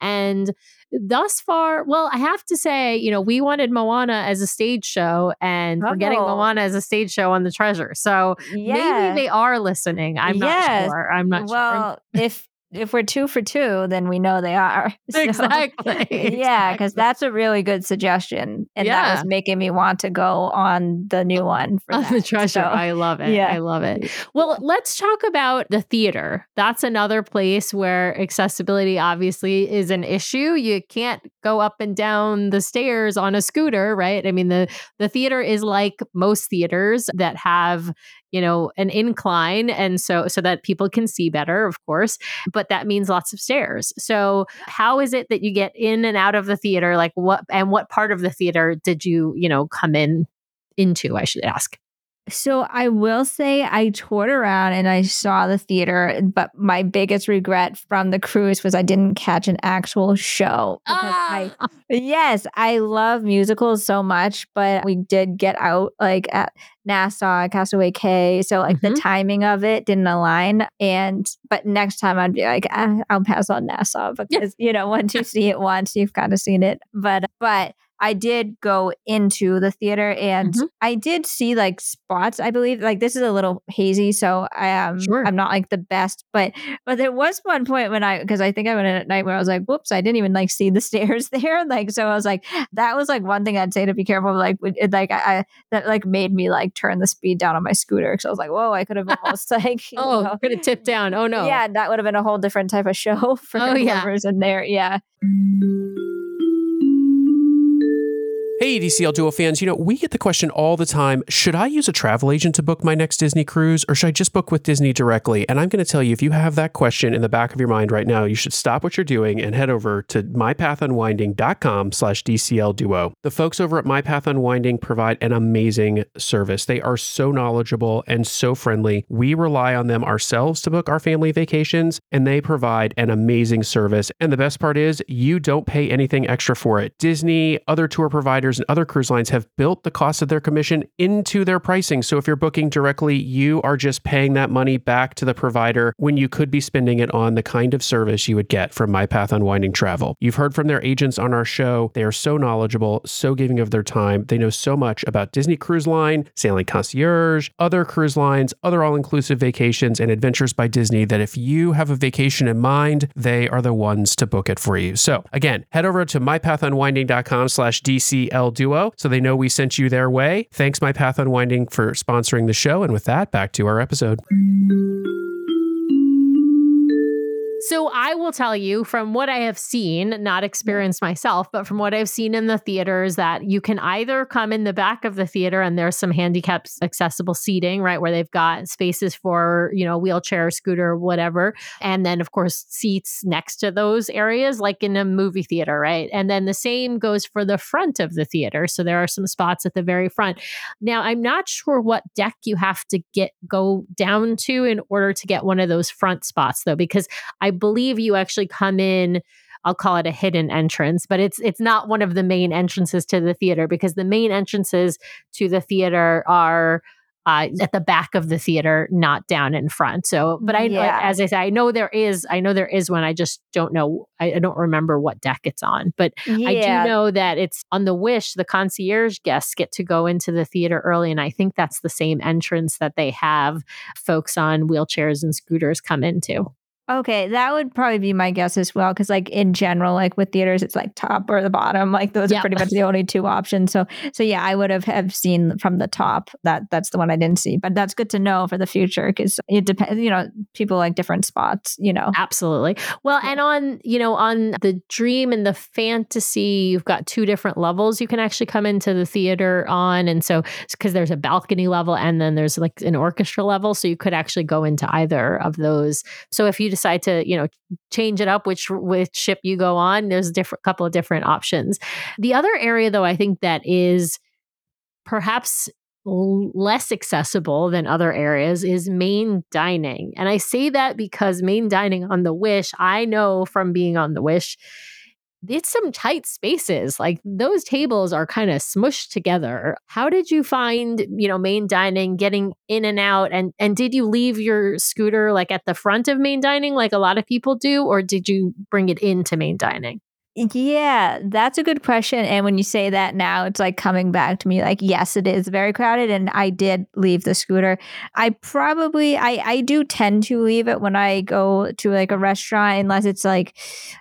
And thus far, well, I have to say, you know, we wanted Moana as a stage show and oh. we're getting oh. Moana as a stage show on the treasure. So yeah. maybe they are listening. I'm yes. not sure. I'm not well, sure. Well, if if we're two for two, then we know they are. So, exactly. Yeah, because that's a really good suggestion, and yeah. that was making me want to go on the new one for on that. the treasure. So, I love it. Yeah. I love it. Well, let's talk about the theater. That's another place where accessibility obviously is an issue. You can't go up and down the stairs on a scooter, right? I mean, the the theater is like most theaters that have you know an incline and so so that people can see better of course but that means lots of stairs. So how is it that you get in and out of the theater? Like what and what part of the theater did you you know come in into i should ask so I will say I toured around and I saw the theater, but my biggest regret from the cruise was I didn't catch an actual show. Ah! I, yes, I love musicals so much, but we did get out like at Nassau, Castaway Cay. So like mm-hmm. the timing of it didn't align. And but next time I'd be like, ah, I'll pass on Nassau because you know once you see it once, you've kind of seen it. But but I did go into the theater and mm-hmm. I did see like spots, I believe. Like this is a little hazy, so I am um, sure. I'm not like the best, but but there was one point when I because I think I went in at night where I was like, whoops, I didn't even like see the stairs there. Like so I was like, that was like one thing I'd say to be careful. Like it, like I, I that like made me like turn the speed down on my scooter because I was like, whoa, I could have almost like oh, could have tipped down. Oh no. Yeah, that would have been a whole different type of show for oh, whoever's yeah. in there. Yeah. Hey, DCL Duo fans, you know, we get the question all the time should I use a travel agent to book my next Disney cruise or should I just book with Disney directly? And I'm going to tell you, if you have that question in the back of your mind right now, you should stop what you're doing and head over to mypathunwinding.com slash DCL Duo. The folks over at MyPath Unwinding provide an amazing service. They are so knowledgeable and so friendly. We rely on them ourselves to book our family vacations, and they provide an amazing service. And the best part is, you don't pay anything extra for it. Disney, other tour providers, and other cruise lines have built the cost of their commission into their pricing. So if you're booking directly, you are just paying that money back to the provider when you could be spending it on the kind of service you would get from MyPath Unwinding Travel. You've heard from their agents on our show. They are so knowledgeable, so giving of their time. They know so much about Disney Cruise Line, Sailing Concierge, other cruise lines, other all inclusive vacations, and adventures by Disney that if you have a vacation in mind, they are the ones to book it for you. So again, head over to mypathunwinding.com slash DCL Duo so they know we sent you their way. Thanks, My Path Unwinding, for sponsoring the show. And with that, back to our episode. So I will tell you from what I have seen, not experienced myself, but from what I've seen in the theaters, that you can either come in the back of the theater and there's some handicapped accessible seating, right, where they've got spaces for, you know, wheelchair, scooter, whatever. And then, of course, seats next to those areas, like in a movie theater, right? And then the same goes for the front of the theater. So there are some spots at the very front. Now, I'm not sure what deck you have to get go down to in order to get one of those front spots, though, because I I believe you actually come in I'll call it a hidden entrance, but it's it's not one of the main entrances to the theater because the main entrances to the theater are uh, at the back of the theater, not down in front. So, but I, yeah. as I say, I know there is, I know there is one. I just don't know. I, I don't remember what deck it's on, but yeah. I do know that it's on the Wish. The concierge guests get to go into the theater early, and I think that's the same entrance that they have folks on wheelchairs and scooters come into. Okay, that would probably be my guess as well. Because like in general, like with theaters, it's like top or the bottom. Like those are pretty much the only two options. So so yeah, I would have have seen from the top. That that's the one I didn't see. But that's good to know for the future because it depends. You know, people like different spots. You know, absolutely. Well, and on you know on the dream and the fantasy, you've got two different levels you can actually come into the theater on, and so because there's a balcony level and then there's like an orchestra level, so you could actually go into either of those. So if you decide to, you know, change it up which which ship you go on, there's a different couple of different options. The other area though I think that is perhaps less accessible than other areas is main dining. And I say that because main dining on the Wish, I know from being on the Wish, it's some tight spaces. Like those tables are kind of smushed together. How did you find, you know, main dining getting in and out and and did you leave your scooter like at the front of main dining like a lot of people do or did you bring it into main dining? Yeah, that's a good question. And when you say that now, it's like coming back to me like, yes, it is very crowded. And I did leave the scooter. I probably, I, I do tend to leave it when I go to like a restaurant, unless it's like,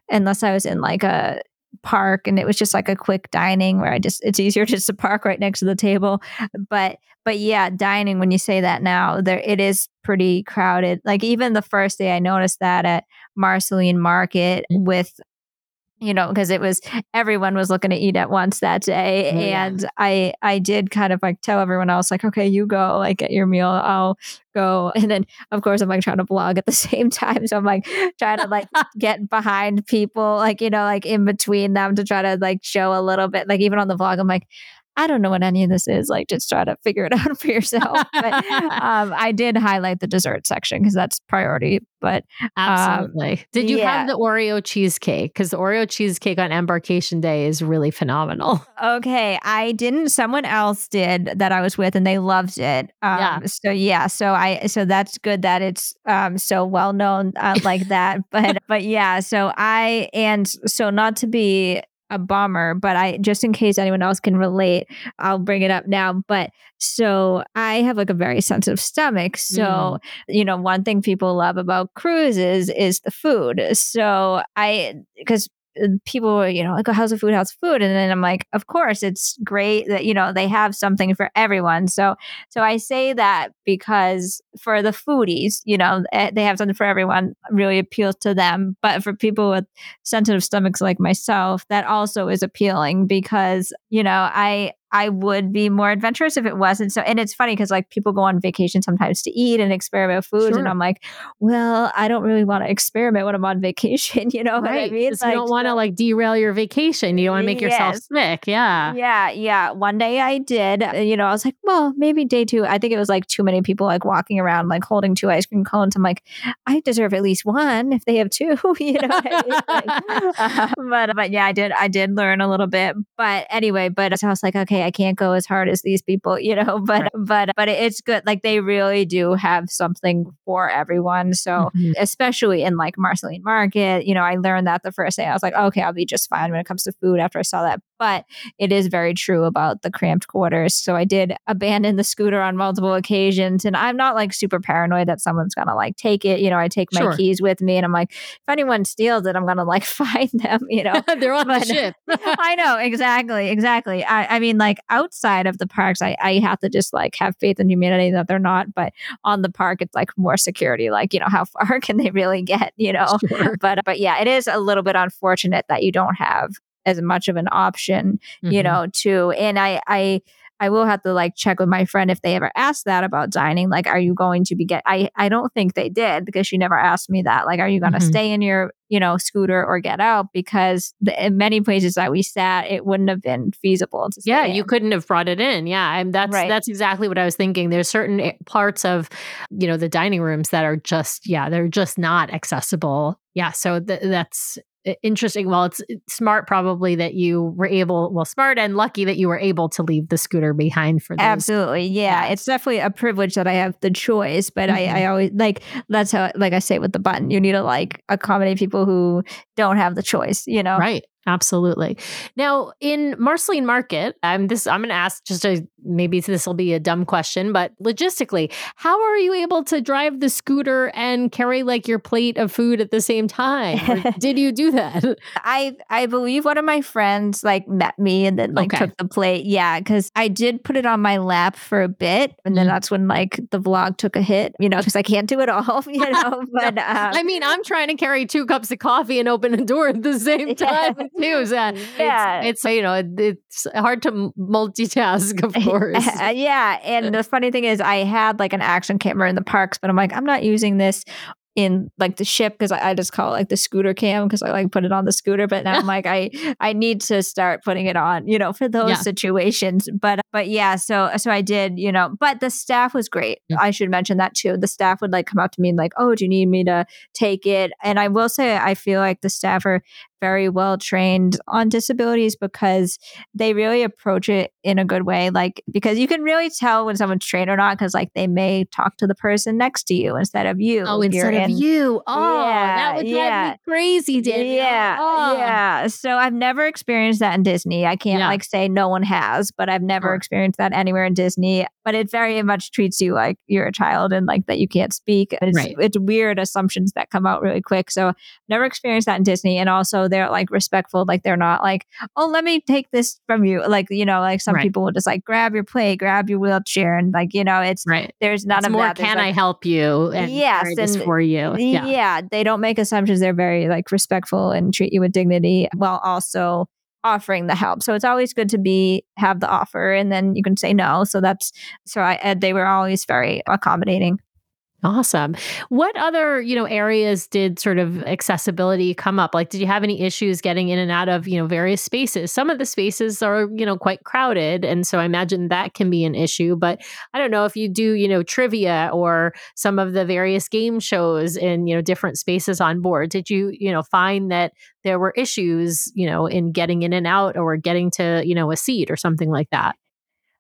unless I was in like a, park and it was just like a quick dining where I just it's easier just to park right next to the table but but yeah dining when you say that now there it is pretty crowded like even the first day I noticed that at Marceline Market mm. with you know because it was everyone was looking to eat at once that day oh, and i i did kind of like tell everyone else like okay you go like get your meal i'll go and then of course i'm like trying to vlog at the same time so i'm like trying to like get behind people like you know like in between them to try to like show a little bit like even on the vlog i'm like I don't know what any of this is. Like, just try to figure it out for yourself. But um, I did highlight the dessert section because that's priority. But um, absolutely, um, did you yeah. have the Oreo cheesecake? Because the Oreo cheesecake on Embarkation Day is really phenomenal. Okay, I didn't. Someone else did that I was with, and they loved it. Um, yeah. So yeah, so I so that's good that it's um, so well known uh, like that. but but yeah, so I and so not to be a bummer, but I just in case anyone else can relate, I'll bring it up now. But so I have like a very sensitive stomach. So, mm. you know, one thing people love about cruises is the food. So I, because people you know, like, oh, how's the food? How's food? And then I'm like, of course, it's great that, you know, they have something for everyone. So, so I say that because for the foodies, you know, eh, they have something for everyone really appeals to them. But for people with sensitive stomachs like myself, that also is appealing because, you know, I, I would be more adventurous if it wasn't so. And it's funny because like people go on vacation sometimes to eat and experiment with foods, sure. and I'm like, well, I don't really want to experiment when I'm on vacation. You know right. what I mean? Like, you don't want to like derail your vacation. You don't want to make yes. yourself sick. Yeah. Yeah. Yeah. One day I did. Uh, you know, I was like, well, maybe day two. I think it was like too many people like walking around like holding two ice cream cones. I'm like, I deserve at least one if they have two. you know. I mean? like, uh, but but yeah, I did. I did learn a little bit. But anyway, but so I was like, okay I can't go as hard as these people, you know, but right. but but it's good. Like they really do have something for everyone. So mm-hmm. especially in like Marceline Market, you know, I learned that the first day. I was like, okay, I'll be just fine when it comes to food after I saw that. But it is very true about the cramped quarters. So I did abandon the scooter on multiple occasions. And I'm not like super paranoid that someone's gonna like take it. You know, I take my sure. keys with me and I'm like, if anyone steals it, I'm gonna like find them, you know. They're on but, the ship. I know, exactly, exactly. I, I mean, like outside of the parks, I, I have to just like have faith in humanity that they're not. But on the park, it's like more security. Like, you know, how far can they really get, you know? Sure. But but yeah, it is a little bit unfortunate that you don't have as much of an option, mm-hmm. you know, to and I I I will have to like check with my friend if they ever asked that about dining. Like, are you going to be get? I I don't think they did because she never asked me that. Like, are you going to mm-hmm. stay in your you know scooter or get out? Because the, in many places that we sat, it wouldn't have been feasible to. yeah, in. you couldn't have brought it in. Yeah, and that's right. that's exactly what I was thinking. There's certain eh, parts of you know the dining rooms that are just yeah they're just not accessible. Yeah, so th- that's interesting. Well, it's smart probably that you were able, well, smart and lucky that you were able to leave the scooter behind for those. Absolutely. Yeah. It's definitely a privilege that I have the choice, but mm-hmm. I, I mm-hmm. always like, that's how, like I say with the button, you need to like accommodate people who don't have the choice, you know? Right. Absolutely. Now, in Marceline Market, I'm this. I'm going to ask just a maybe this will be a dumb question, but logistically, how are you able to drive the scooter and carry like your plate of food at the same time? did you do that? I I believe one of my friends like met me and then like okay. took the plate. Yeah, because I did put it on my lap for a bit, and then mm-hmm. that's when like the vlog took a hit. You know, because I can't do it all. You know, but um, I mean, I'm trying to carry two cups of coffee and open a door at the same time news. Uh, yeah, it's, it's, you know it's hard to multitask, yeah, and the funny thing is, I had like an action camera in the parks, but I'm like, I'm not using this in like the ship because I, I, just call it like the scooter cam because I like put it on the scooter. But now I'm like I I need to start putting it on, you know, for those yeah. situations. But but yeah, so so I did, you know. But the staff was great. Yeah. I should mention that too. The staff would like come up to me and like, oh, do you need me to take it? And I will say, I feel like the staff are very well trained on disabilities because they really approach it in a good way. Like, because you can really tell when someone's trained or not, because like they may talk to the person next to you instead of you. Oh, instead of in, you. Oh, Yeah, that would drive yeah. me crazy, Danielle. Yeah, Oh. yeah. So I've never experienced that in Disney. I can't Yeah. like say no one has, but I've never Sure. experienced that anywhere in Disney. But it very much treats you like you're a child and like that you can't speak. It's Right. it's weird assumptions that come out really quick. So never experienced that in Disney. And also they're like respectful. Like they're not like, oh, let me take this from you. Like you know, like some Right. people will just like grab your plate, grab your wheelchair, and like you know, it's Right. there's none it's of more, that. Can like, I help you? And Yes, and- for you. Yeah. yeah, they don't make assumptions. They're very like respectful and treat you with dignity while also offering the help. So it's always good to be have the offer, and then you can say no. So that's so I they were always very accommodating. Awesome. What other, you know, areas did sort of accessibility come up? Like did you have any issues getting in and out of, you know, various spaces? Some of the spaces are, you know, quite crowded, and so I imagine that can be an issue, but I don't know if you do, you know, trivia or some of the various game shows in, you know, different spaces on board. Did you, you know, find that there were issues, you know, in getting in and out or getting to, you know, a seat or something like that?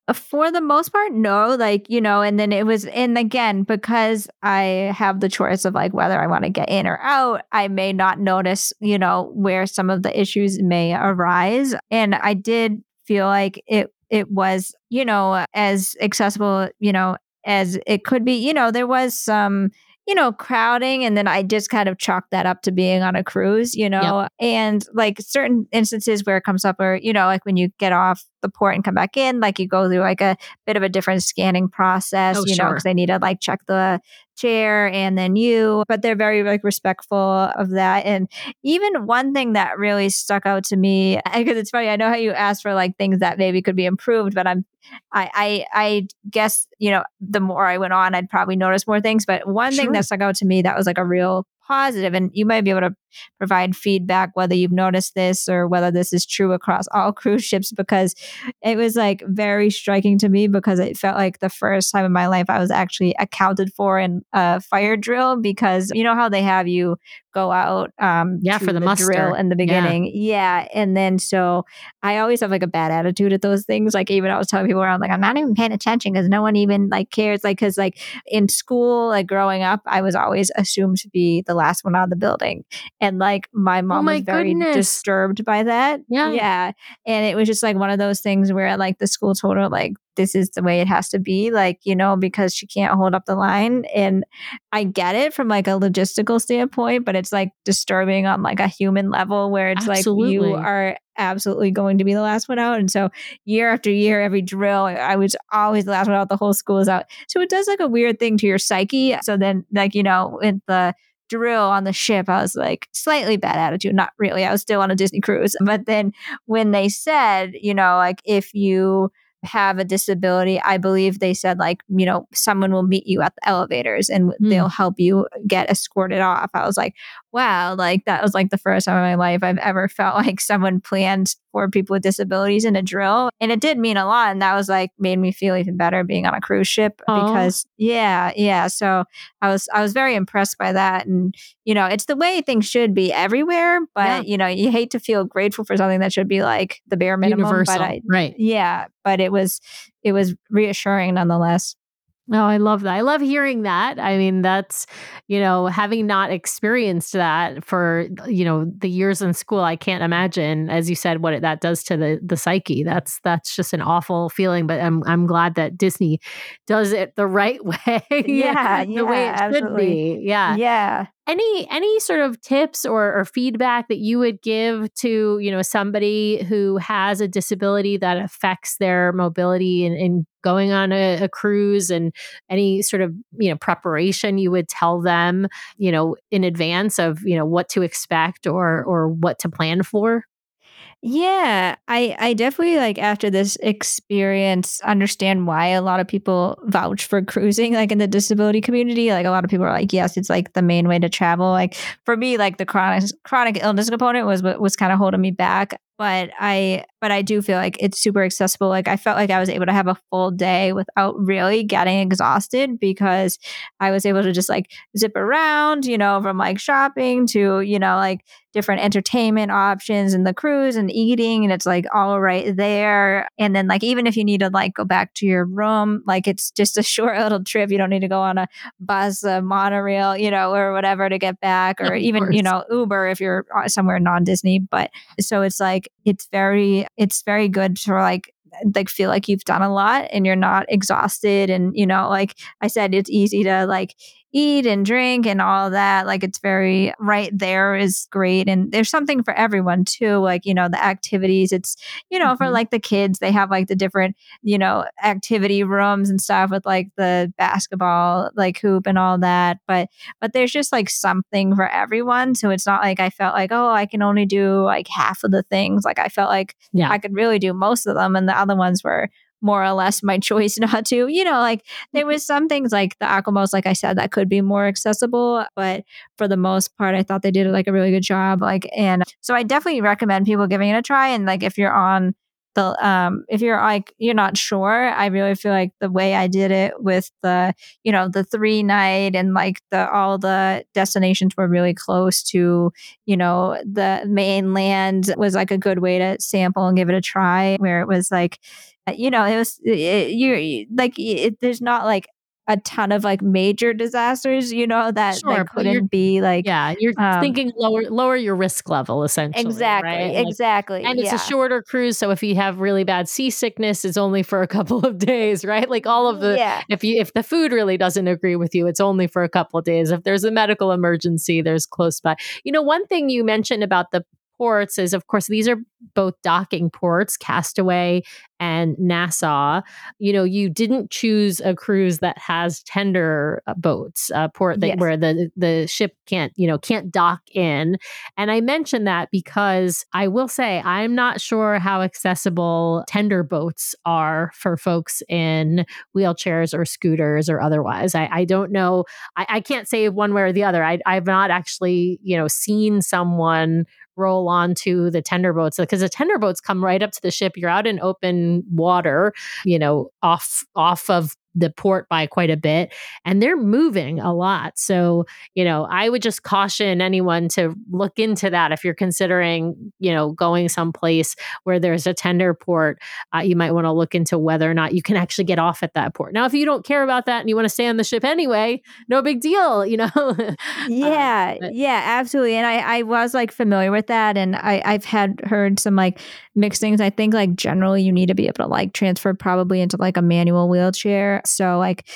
Uh, For the most part, no. Like, you know, and then it was, and again, because I have the choice of like whether I want to get in or out, I may not notice, you know, where some of the issues may arise. And I did feel like it, it was, you know, as accessible, you know, as it could be. You know, there was some, you know, crowding. And then I just kind of chalked that up to being on a cruise, you know, and like certain instances where it comes up, or, you know, like when you get off the port and come back in, like you go through like a bit of a different scanning process, Oh, you know, because they need to like check the chair and then you, but they're very like respectful of that. And even one thing that really stuck out to me, because it's funny, I know how you asked for like things that maybe could be improved, but I'm, I, I, I guess, you know, the more I went on, I'd probably notice more things. But one thing that stuck out to me that was like a real positive, and you might be able to provide feedback whether you've noticed this or whether this is true across all cruise ships because it was like very striking to me because it felt like the first time in my life I was actually accounted for in a fire drill because you know how they have you go out um Yeah, for the muster. drill in the Yeah. beginning yeah. and then so I always have like a bad attitude at those things like even I was telling people around like I'm not even paying attention because no one even like cares like because like in school like growing up I was always assumed to be the last one out of the building and like my oh mom Oh my was very goodness. disturbed by that. Yeah. yeah. And it was just like one of those things where like the school told her like this is the way it has to be like you know because she can't hold up the line. And i get it from like a logistical standpoint but it's like disturbing on like a human level where it's like you are absolutely going to be the last one out. And so year after year every drill i was always the last one out. The whole school is out. So it does like a weird thing to your psyche. So then like you know in the drill on the ship, I was like slightly bad attitude. Not really. I was still on a Disney cruise. But then when they said, you know, like if you have a disability, I believe they said like, you know, someone will meet you at the elevators and Hmm. they'll help you get escorted off. I was like, wow, like that was like the first time in my life I've ever felt like someone planned for people with disabilities in a drill. And it did mean a lot. And that was like made me feel even better being on a cruise ship Aw. because yeah, yeah. So I was I was very impressed by that. And, you know, it's the way things should be everywhere. But, Yeah. you know, you hate to feel grateful for something that should be like the bare minimum. Universal. But I right. yeah, but it was it was reassuring nonetheless. Oh, I love that. I love hearing that. I mean, that's, you know, having not experienced that for, you know, the years in school, I can't imagine, as you said, what it, that does to the the psyche. That's that's just an awful feeling. But I'm I'm glad that Disney does it the right way. Yeah, the way it yeah, should absolutely. be. Yeah. Yeah. Any any sort of tips or, or feedback that you would give to you know somebody who has a disability that affects their mobility and, and going on a, a cruise and any sort of you know preparation you would tell them you know in advance of you know what to expect or or what to plan for Yeah, I I definitely like after this experience understand why a lot of people vouch for cruising like in the disability community. Like a lot of people are like, yes, it's like the main way to travel. Like for me, like the chronic chronic illness component was what was kind of holding me back. But I but I do feel like it's super accessible. Like I felt like I was able to have a full day without really getting exhausted because I was able to just like zip around, you know, from like shopping to, you know, like different entertainment options and the cruise and eating and it's like all right there and then like even if you need to like go back to your room like it's just a short little trip you don't need to go on a bus a monorail you know or whatever to get back or even you know uber if you're uh, somewhere non-disney but so it's like it's very it's very good to like like feel like you've done a lot and you're not exhausted and you know like i said it's easy to like eat and drink and all that. Like it's very right there is great. And there's something for everyone too. Like, you know, the activities, it's, you know, mm-hmm. for like the kids, they have like the different, you know, activity rooms and stuff with like the basketball, like hoop and all that. But, but there's just like something for everyone. So it's not like I felt like, oh, I can only do like half of the things. Like I felt like yeah. I could really do most of them. And the other ones were, more or less my choice not to. You know, like there was some things like the AquaMouse, like I said, that could be more accessible, but for the most part, I thought they did like a really good job. Like, and so I definitely recommend people giving it a try. And like if you're on the um if you're like you're not sure i really feel like the way i did it with the you know the three night and like the all the destinations were really close to you know the mainland was like a good way to sample and give it a try where it was like you know, it was it, you like it, there's not like a ton of like major disasters, you know, that, sure, that couldn't be like Yeah, you're um, thinking lower lower your risk level essentially. Exactly. Right? Like, exactly. And it's yeah. a shorter cruise. So if you have really bad seasickness, it's only for a couple of days, right? Like all of the yeah. if you if the food really doesn't agree with you, it's only for a couple of days. If there's a medical emergency, there's close by. You know, one thing you mentioned about the ports is, of course, these are both docking ports, Castaway and Nassau. You know, you didn't choose a cruise that has tender uh, boats, a port that, yes. where the the ship can't, you know, can't dock in. And I mention that because I will say I'm not sure how accessible tender boats are for folks in wheelchairs or scooters or otherwise. I, I don't know. I, I can't say one way or the other. I, I've not actually, you know, seen someone roll onto the tender boats because uh, the tender boats come right up to the ship. You're out in open water, you know, off off of the port by quite a bit and they're moving a lot. So, you know, I would just caution anyone to look into that if you're considering, you know, going someplace where there's a tender port. Uh, you might want to look into whether or not you can actually get off at that port. Now, if you don't care about that and you want to stay on the ship anyway, no big deal, you know. yeah, uh, yeah, absolutely. And I, I was like familiar with that, and I, I've had heard some like mixed things. I think like generally you need to be able to like transfer probably into like a manual wheelchair. So like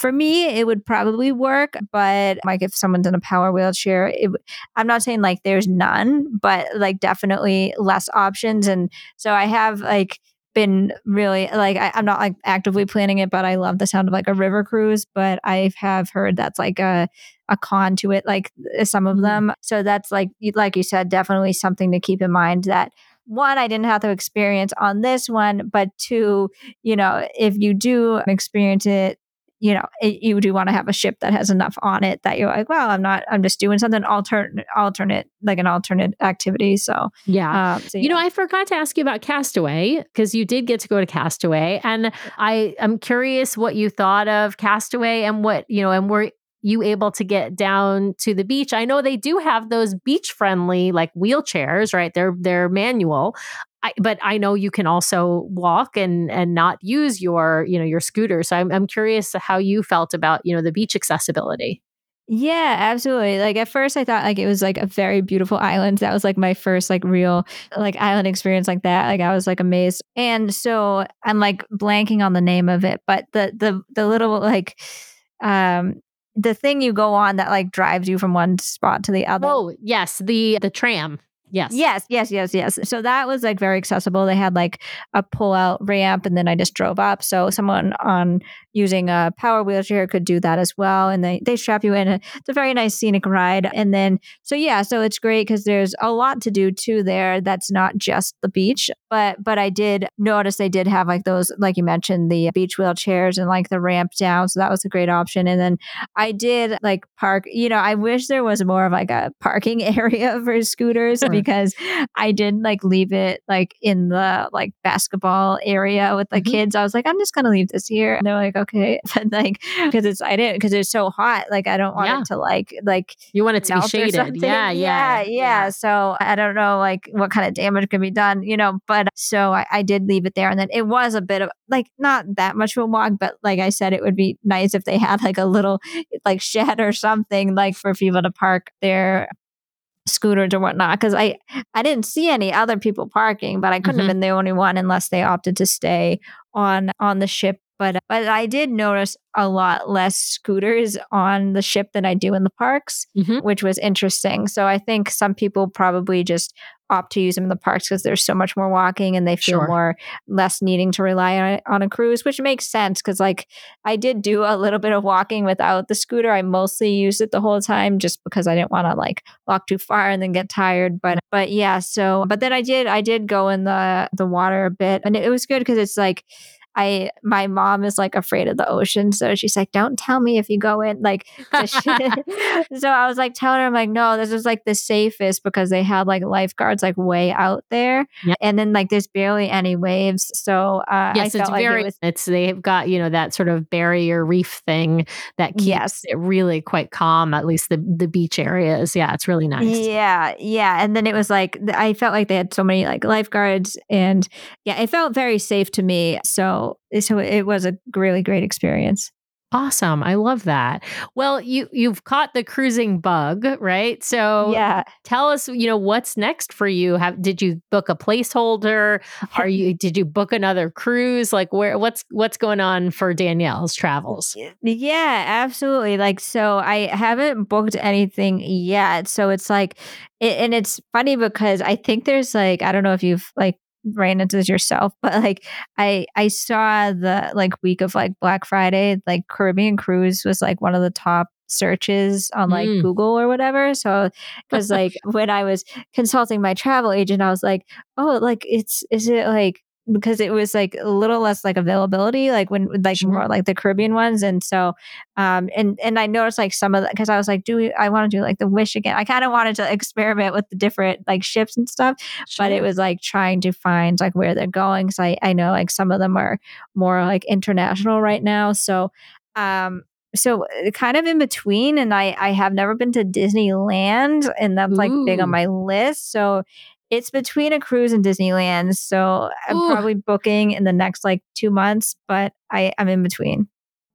for me it would probably work but like if someone's in a power wheelchair it, i'm not saying like there's none but like definitely less options and so i have like been really like I, am not like actively planning it but i love the sound of like a river cruise but i have heard that's like a a con to it like some of mm-hmm. them so that's like like you said definitely something to keep in mind that one, I didn't have to experience on this one, but two, you know, if you do experience it, you know, it, you do want to have a ship that has enough on it that you're like, well, I'm not, I'm just doing something alternate, alternate, like an alternate activity. So, yeah. Um, so, yeah. You know, I forgot to ask you about Castaway because you did get to go to Castaway. And I am curious what you thought of Castaway and what, you know, and were you able to get down to the beach. I know they do have those beach friendly like wheelchairs, right? They're they're manual. I, but I know you can also walk and and not use your you know your scooter. So I'm I'm curious how you felt about you know the beach accessibility. Yeah, absolutely. Like at first I thought like it was like a very beautiful island. That was like my first like real like island experience like that. Like I was like amazed. And so I'm like blanking on the name of it, but the the the little like um the thing you go on that like drives you from one spot to the other. Oh, yes, the the tram. Yes. Yes, yes, yes, yes. So that was like very accessible. They had like a pull out ramp and then I just drove up. So someone on using a power wheelchair could do that as well. And they, they strap you in. It's a very nice scenic ride. And then, so yeah, so it's great because there's a lot to do too there. That's not just the beach. But, but I did notice they did have like those, like you mentioned, the beach wheelchairs and like the ramp down. So that was a great option. And then I did like park, you know, I wish there was more of like a parking area for scooters. Because I did like leave it like in the like basketball area with the Mhm. kids. I was like, I'm just gonna leave this here. And they're like, okay. But like because it's I didn't because it's so hot. Like I don't want Yeah. it to like like You want it to be shaded. Yeah, yeah, yeah, yeah. So I don't know like what kind of damage could be done, you know. But so I, I did leave it there, and then it was a bit of like not that much of a walk, but like I said, it would be nice if they had like a little like shed or something like for people to park their scooters or whatnot because i i didn't see any other people parking but i couldn't Mhm. have been the only one unless they opted to stay on on the ship but but i did notice a lot less scooters on the ship than i do in the parks Mhm. which was interesting so i think some people probably just opt to use them in the parks because there's so much more walking and they feel Sure. more less needing to rely on, on a cruise which makes sense because like I did do a little bit of walking without the scooter. I mostly used it the whole time just because I didn't want to like walk too far and then get tired. But but yeah, so but then I did I did go in the the water a bit and it was good because it's like I my mom is like afraid of the ocean, so she's like, "Don't tell me if you go in." Like, so I was like telling her, I'm like, "No, this is like the safest because they had like lifeguards like way out there, Yep. and then like there's barely any waves." So uh, Yes, I it's like very. it was it's they've got you know that sort of barrier reef thing that keeps yes, it really quite calm. At least the the beach areas. Yeah, it's really nice. Yeah, yeah. And then it was like I felt like they had so many like lifeguards and yeah, it felt very safe to me. So Eh, so it was a really great experience. Awesome. I love that. Well, you you've caught the cruising bug, right? So yeah. tell us, you know, what's next for you? Have did you book a placeholder? Are you did you book another cruise? Like where what's what's going on for Danielle's travels? Yeah, absolutely. Like, so I haven't booked anything yet. So it's like, it, and it's funny because I think there's like, I don't know if you've like ran into this yourself, but like, I I saw the like week of like Black Friday, like Caribbean cruise was like one of the top searches on like Mm. Google or whatever. So, because like when I was consulting my travel agent, I was like, oh, like it's is it like because it was like a little less like availability like when like Sure. more like the caribbean ones and so um and and i noticed like some of the because i was like do we, i want to do like the wish again i kind of wanted to experiment with the different like ships and stuff but it was like trying to find like where they're going so I, I know like some of them are more like international right now so um so uh, kind of in between and i i have never been to disneyland and that's like big on my list so it's between a cruise and disneyland so i'm Ooh. probably booking in the next like two months but i i'm in between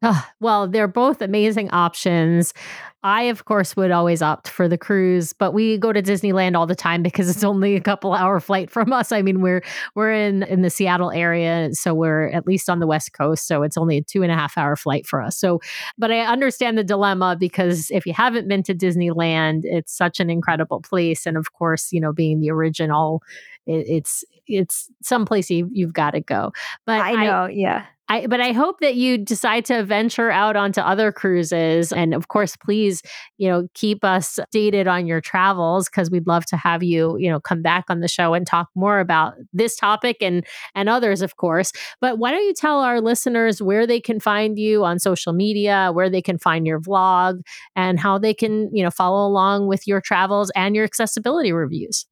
Ah, well, they're both amazing options. I, of course, would always opt for the cruise, but we go to Disneyland all the time because it's only a couple hour flight from us. I mean, we're we're in in the Seattle area, so we're at least on the West Coast, so it's only a two and a half hour flight for us. So, but I understand the dilemma because if you haven't been to Disneyland, it's such an incredible place, and of course, you know, being the original, it, it's it's someplace you, you've got to go. But i know yeah I, but I hope that you decide to venture out onto other cruises. And of course, please, you know, keep us updated on your travels because we'd love to have you, you know, come back on the show and talk more about this topic and and others, of course. But why don't you tell our listeners where they can find you on social media, where they can find your vlog, and how they can, you know, follow along with your travels and your accessibility reviews.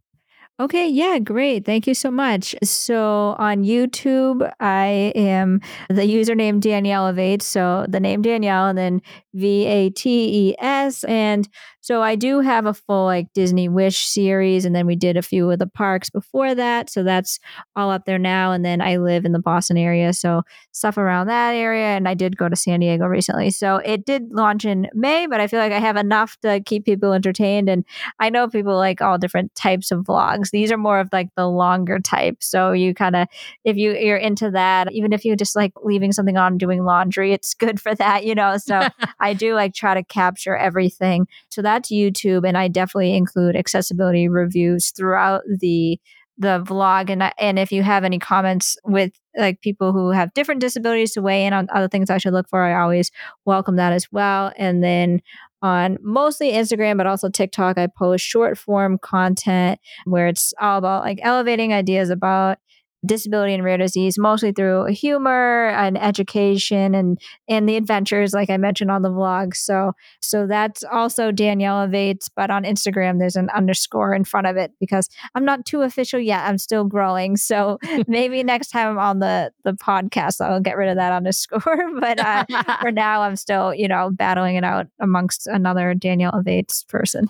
Okay, yeah, great. Thank you so much. So on YouTube, I am the username Danielle of Eight. So the name Danielle and then V A T E S. And so I do have a full like Disney Wish series. And then we did a few of the parks before that. So that's all up there now. And then I live in the Boston area. So stuff around that area. And I did go to San Diego recently. So it did launch in May, but I feel like I have enough to keep people entertained. And I know people like all different types of vlogs. These are more of like the longer type. So you kind of, if you you're into that, even if you just like leaving something on doing laundry, it's good for that, you know. So I do like try to capture everything. So that's YouTube, and I definitely include accessibility reviews throughout the the vlog. And and if you have any comments with like people who have different disabilities to weigh in on other things I should look for, I always welcome that as well. And then on mostly Instagram, but also TikTok, I post short form content where it's all about like elevating ideas about disability and rare disease, mostly through humor and education and and the adventures, like I mentioned on the vlog. So so that's also Danielle Evates, but on Instagram there's an underscore in front of it because I'm not too official yet. I'm still growing. So maybe next time I'm on the the podcast I'll get rid of that underscore. but uh, for now I'm still, you know, battling it out amongst another Danielle Evates person.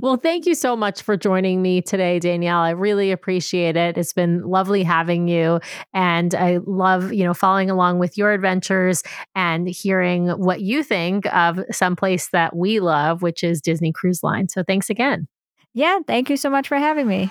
well, thank you so much for joining me today, Danielle. I really appreciate it. It's been lovely having you. And I love, you know, following along with your adventures and hearing what you think of someplace that we love, which is Disney Cruise Line. So thanks again. Yeah, thank you so much for having me.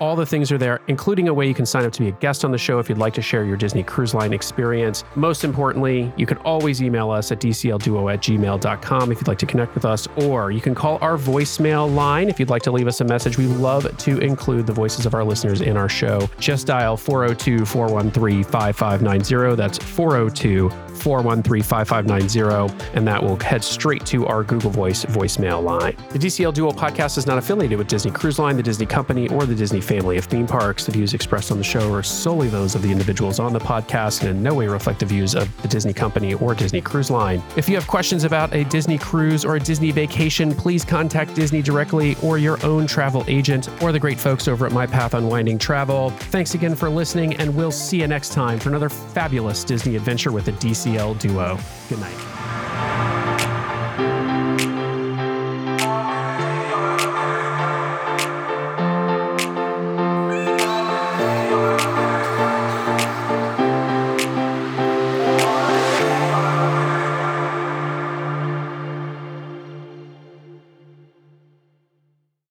All the things are there, including a way you can sign up to be a guest on the show if you'd like to share your Disney Cruise Line experience. Most importantly, you can always email us at dclduo at gmail.com if you'd like to connect with us, or you can call our voicemail line if you'd like to leave us a message. We love to include the voices of our listeners in our show. Just dial 402 413 5590. That's 402 413 5590, and that will head straight to our Google Voice voicemail line. The DCL Duo podcast is not affiliated with Disney Cruise Line, the Disney Company, or the Disney family of theme parks. The views expressed on the show are solely those of the individuals on the podcast and in no way reflect the views of the Disney Company or Disney Cruise Line. If you have questions about a Disney cruise or a Disney vacation, please contact Disney directly or your own travel agent or the great folks over at My Path Unwinding Travel. Thanks again for listening, and we'll see you next time for another fabulous Disney adventure with the DCL DCL duo. Good night.